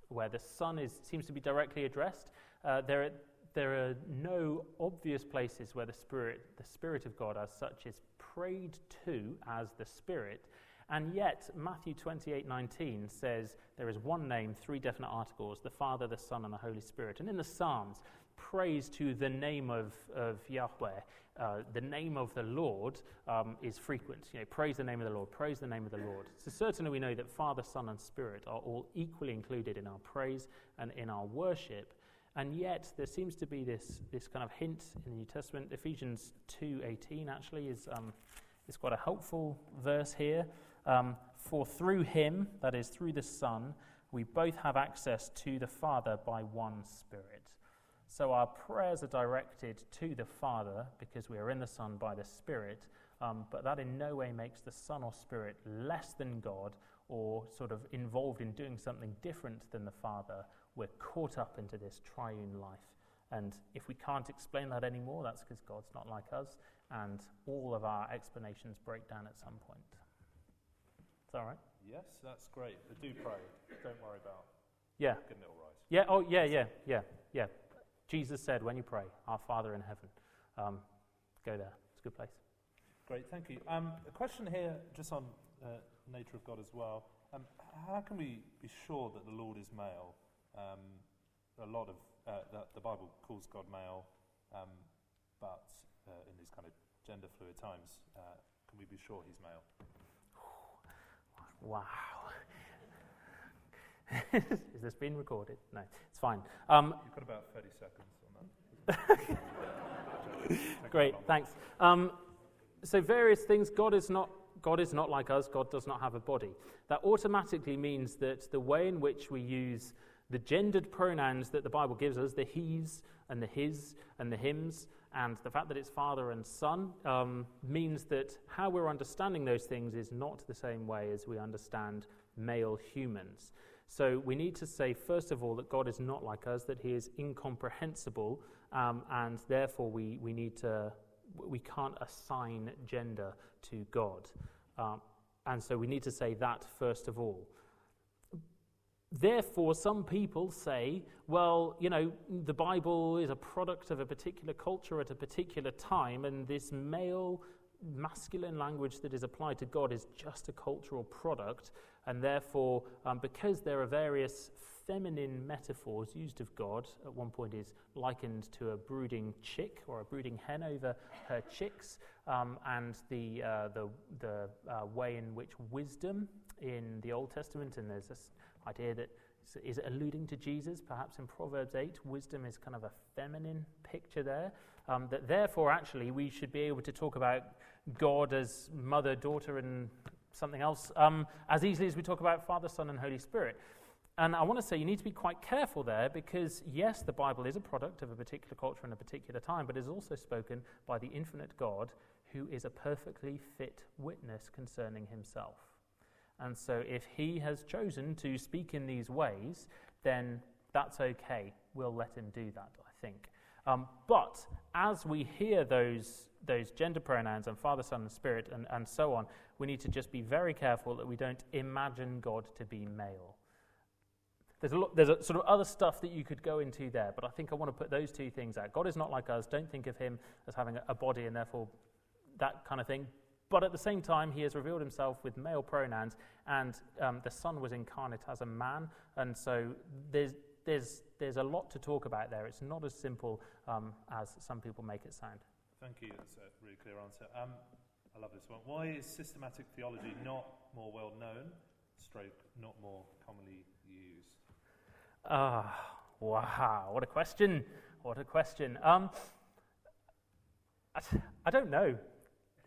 where the Son is seems to be directly addressed. Uh, there are, there are no obvious places where the Spirit, the Spirit of God as such, is prayed to as the Spirit. And yet, Matthew 28 19 says there is one name, three definite articles the Father, the Son, and the Holy Spirit. And in the Psalms, praise to the name of, of Yahweh, uh, the name of the Lord, um, is frequent. You know, praise the name of the Lord, praise the name of the Lord. So, certainly, we know that Father, Son, and Spirit are all equally included in our praise and in our worship. And yet, there seems to be this, this kind of hint in the New Testament. Ephesians 2.18 actually is, um, is quite a helpful verse here. Um, For through him, that is, through the Son, we both have access to the Father by one Spirit. So our prayers are directed to the Father because we are in the Son by the Spirit, um, but that in no way makes the Son or Spirit less than God or sort of involved in doing something different than the Father. We're caught up into this triune life. And if we can't explain that anymore, that's because God's not like us, and all of our explanations break down at some point. Is that all right? Yes, that's great. But do pray. Don't worry about yeah. getting it all right. Yeah, oh, yeah, yeah, yeah, yeah. Jesus said, when you pray, Our Father in heaven, um, go there. It's a good place. Great, thank you. Um, a question here, just on uh, nature of God as well. Um, how can we be sure that the Lord is male? Um, a lot of uh, the, the, Bible calls God male, um, but uh, in these kind of gender fluid times, uh, can we be sure He's male? Wow. Is this being recorded? No, it's fine. Um, You've got about 30 seconds on that. Great, thanks. Um, so, various things. God is not God is not like us, God does not have a body. That automatically means that the way in which we use the gendered pronouns that the Bible gives us, the he's and the his and the hims, and the fact that it's father and son, um, means that how we're understanding those things is not the same way as we understand male humans. So we need to say, first of all, that God is not like us, that he is incomprehensible, um, and therefore we, we need to, we can't assign gender to God. Um, and so we need to say that first of all. Therefore, some people say, well, you know, the Bible is a product of a particular culture at a particular time, and this male masculine language that is applied to God is just a cultural product, and therefore, um, because there are various feminine metaphors used of God, at one point is likened to a brooding chick or a brooding hen over her chicks, um, and the, uh, the, the uh, way in which wisdom in the Old Testament, and there's this idea that is alluding to Jesus, perhaps in Proverbs 8, wisdom is kind of a feminine picture there. Um, that therefore, actually, we should be able to talk about God as mother, daughter, and something else um, as easily as we talk about Father, Son, and Holy Spirit. And I want to say you need to be quite careful there because, yes, the Bible is a product of a particular culture and a particular time, but is also spoken by the infinite God who is a perfectly fit witness concerning himself. And so, if he has chosen to speak in these ways, then that's okay. We'll let him do that, I think. Um, but as we hear those, those gender pronouns and Father, Son, and Spirit, and, and so on, we need to just be very careful that we don't imagine God to be male. There's a, lot, there's a sort of other stuff that you could go into there, but I think I want to put those two things out. God is not like us. Don't think of him as having a, a body and therefore that kind of thing. But at the same time, he has revealed himself with male pronouns, and um, the Son was incarnate as a man. And so there's, there's, there's a lot to talk about there. It's not as simple um, as some people make it sound. Thank you. That's a really clear answer. Um, I love this one. Why is systematic theology not more well known, stroke, not more commonly used? Ah, wow. What a question. What a question. Um, I, I don't know,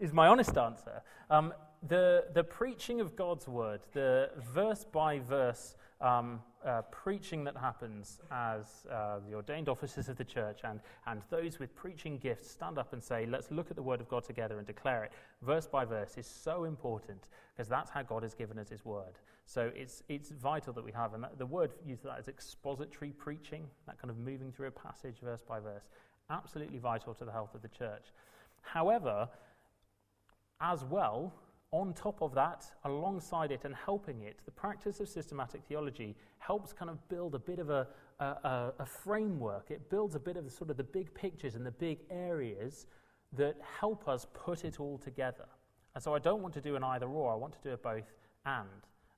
is my honest answer. Um, the, the preaching of God's word, the verse by verse um, uh, preaching that happens as uh, the ordained officers of the church and, and those with preaching gifts stand up and say, let's look at the word of God together and declare it verse by verse is so important because that's how God has given us his word. So it's, it's vital that we have, and that, the word used that as expository preaching, that kind of moving through a passage verse by verse, absolutely vital to the health of the church. However, as well, on top of that, alongside it and helping it, the practice of systematic theology helps kind of build a bit of a, a, a, framework. It builds a bit of the, sort of the big pictures and the big areas that help us put it all together. And so I don't want to do an either or, I want to do a both and.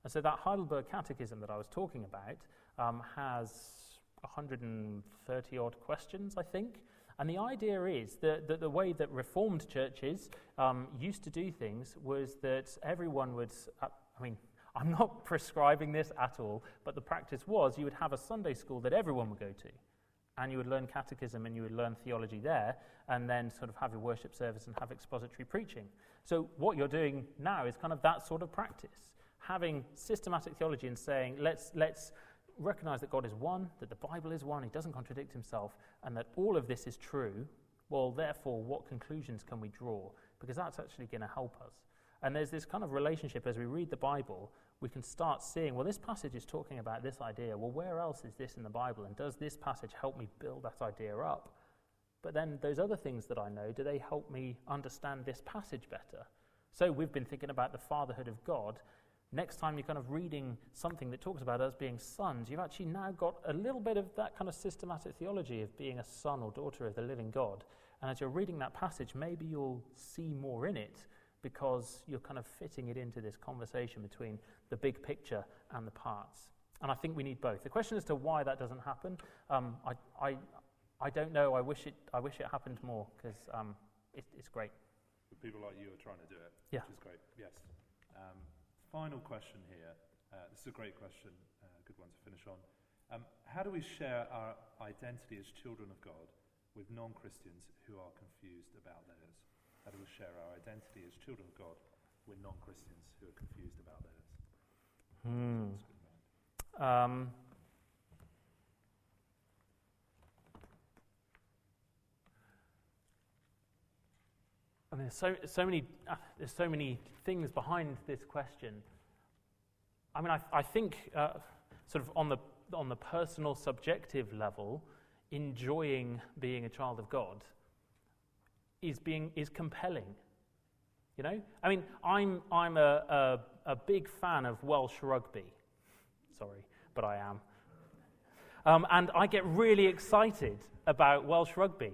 And so that Heidelberg Catechism that I was talking about um, has 130 odd questions, I think. And the idea is that, that the way that Reformed churches um, used to do things was that everyone would, uh, I mean, I'm not prescribing this at all, but the practice was you would have a Sunday school that everyone would go to. And you would learn catechism and you would learn theology there, and then sort of have your worship service and have expository preaching. So, what you're doing now is kind of that sort of practice. Having systematic theology and saying, let's, let's recognize that God is one, that the Bible is one, He doesn't contradict Himself, and that all of this is true, well, therefore, what conclusions can we draw? Because that's actually going to help us. And there's this kind of relationship as we read the Bible, we can start seeing, well, this passage is talking about this idea. Well, where else is this in the Bible? And does this passage help me build that idea up? But then those other things that I know, do they help me understand this passage better? So we've been thinking about the fatherhood of God, next time you're kind of reading something that talks about us being sons, you've actually now got a little bit of that kind of systematic theology of being a son or daughter of the living God. And as you're reading that passage, maybe you'll see more in it because you're kind of fitting it into this conversation between the big picture and the parts. And I think we need both. The question as to why that doesn't happen, um, I, I, I don't know. I wish it, I wish it happened more because um, it, it's great. People like you are trying to do it, yeah. which is great. Yes. Um, final question here. Uh, this is a great question, a uh, good one to finish on. Um, how do we share our identity as children of God with non Christians who are confused about theirs? How do we share our identity as children of God with non Christians who are confused about theirs. Hmm. Um, Mean, there's so, so many, uh, there's so many things behind this question. I mean, I, I think, uh, sort of on the, on the personal, subjective level, enjoying being a child of God is, being, is compelling. You know? I mean, I'm, I'm a, a, a big fan of Welsh rugby. Sorry, but I am. Um, and I get really excited about Welsh rugby.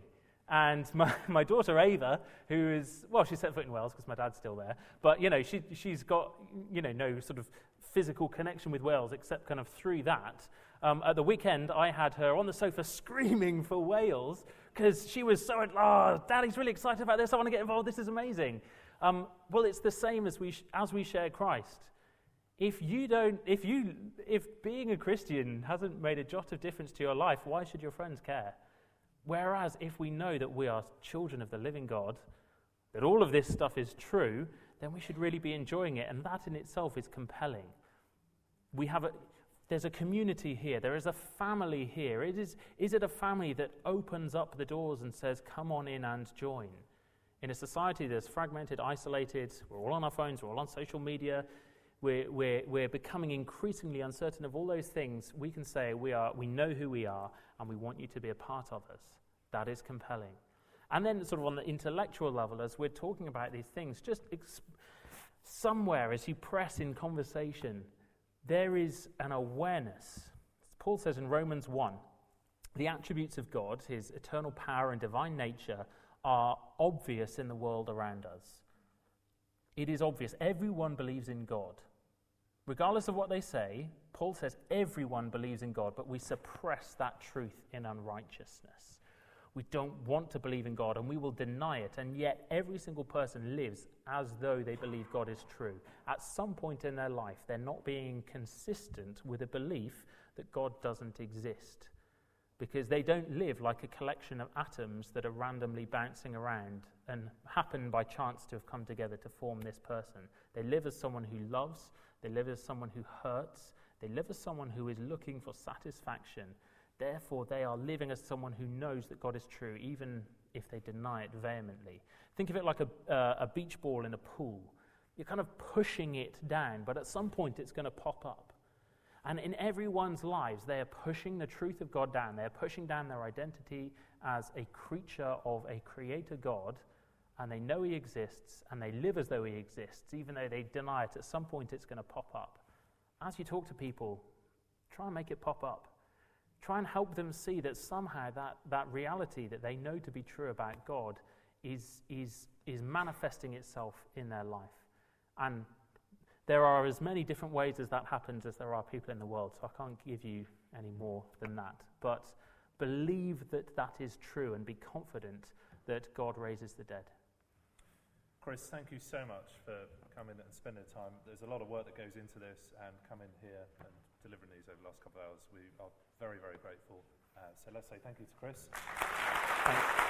And my, my daughter Ava, who is, well, she set foot in Wales because my dad's still there, but, you know, she, she's got, you know, no sort of physical connection with Wales except kind of through that. Um, at the weekend, I had her on the sofa screaming for Wales because she was so, oh, Daddy's really excited about this. I want to get involved. This is amazing. Um, well, it's the same as we, sh- as we share Christ. If you don't, if you, if being a Christian hasn't made a jot of difference to your life, why should your friends care? Whereas if we know that we are children of the living God, that all of this stuff is true, then we should really be enjoying it. And that in itself is compelling. We have a, there's a community here, there is a family here. It is, is it a family that opens up the doors and says, come on in and join? In a society that's fragmented, isolated, we're all on our phones, we're all on social media, we're, we're, we're becoming increasingly uncertain of all those things, we can say we, are, we know who we are and we want you to be a part of us. That is compelling. And then, sort of on the intellectual level, as we're talking about these things, just somewhere as you press in conversation, there is an awareness. Paul says in Romans 1 the attributes of God, his eternal power and divine nature, are obvious in the world around us. It is obvious. Everyone believes in God. Regardless of what they say, Paul says everyone believes in God, but we suppress that truth in unrighteousness. We don't want to believe in God and we will deny it, and yet every single person lives as though they believe God is true. At some point in their life, they're not being consistent with a belief that God doesn't exist because they don't live like a collection of atoms that are randomly bouncing around and happen by chance to have come together to form this person. They live as someone who loves, they live as someone who hurts, they live as someone who is looking for satisfaction. Therefore, they are living as someone who knows that God is true, even if they deny it vehemently. Think of it like a, uh, a beach ball in a pool. You're kind of pushing it down, but at some point it's going to pop up. And in everyone's lives, they are pushing the truth of God down. They're pushing down their identity as a creature of a creator God, and they know He exists, and they live as though He exists, even though they deny it. At some point, it's going to pop up. As you talk to people, try and make it pop up. Try and help them see that somehow that, that reality that they know to be true about God is, is, is manifesting itself in their life. And there are as many different ways as that happens as there are people in the world, so I can't give you any more than that. But believe that that is true and be confident that God raises the dead. Chris, thank you so much for Come in and spend the time. There's a lot of work that goes into this, and coming here and delivering these over the last couple of hours, we are very, very grateful. Uh, so let's say thank you to Chris. Thanks.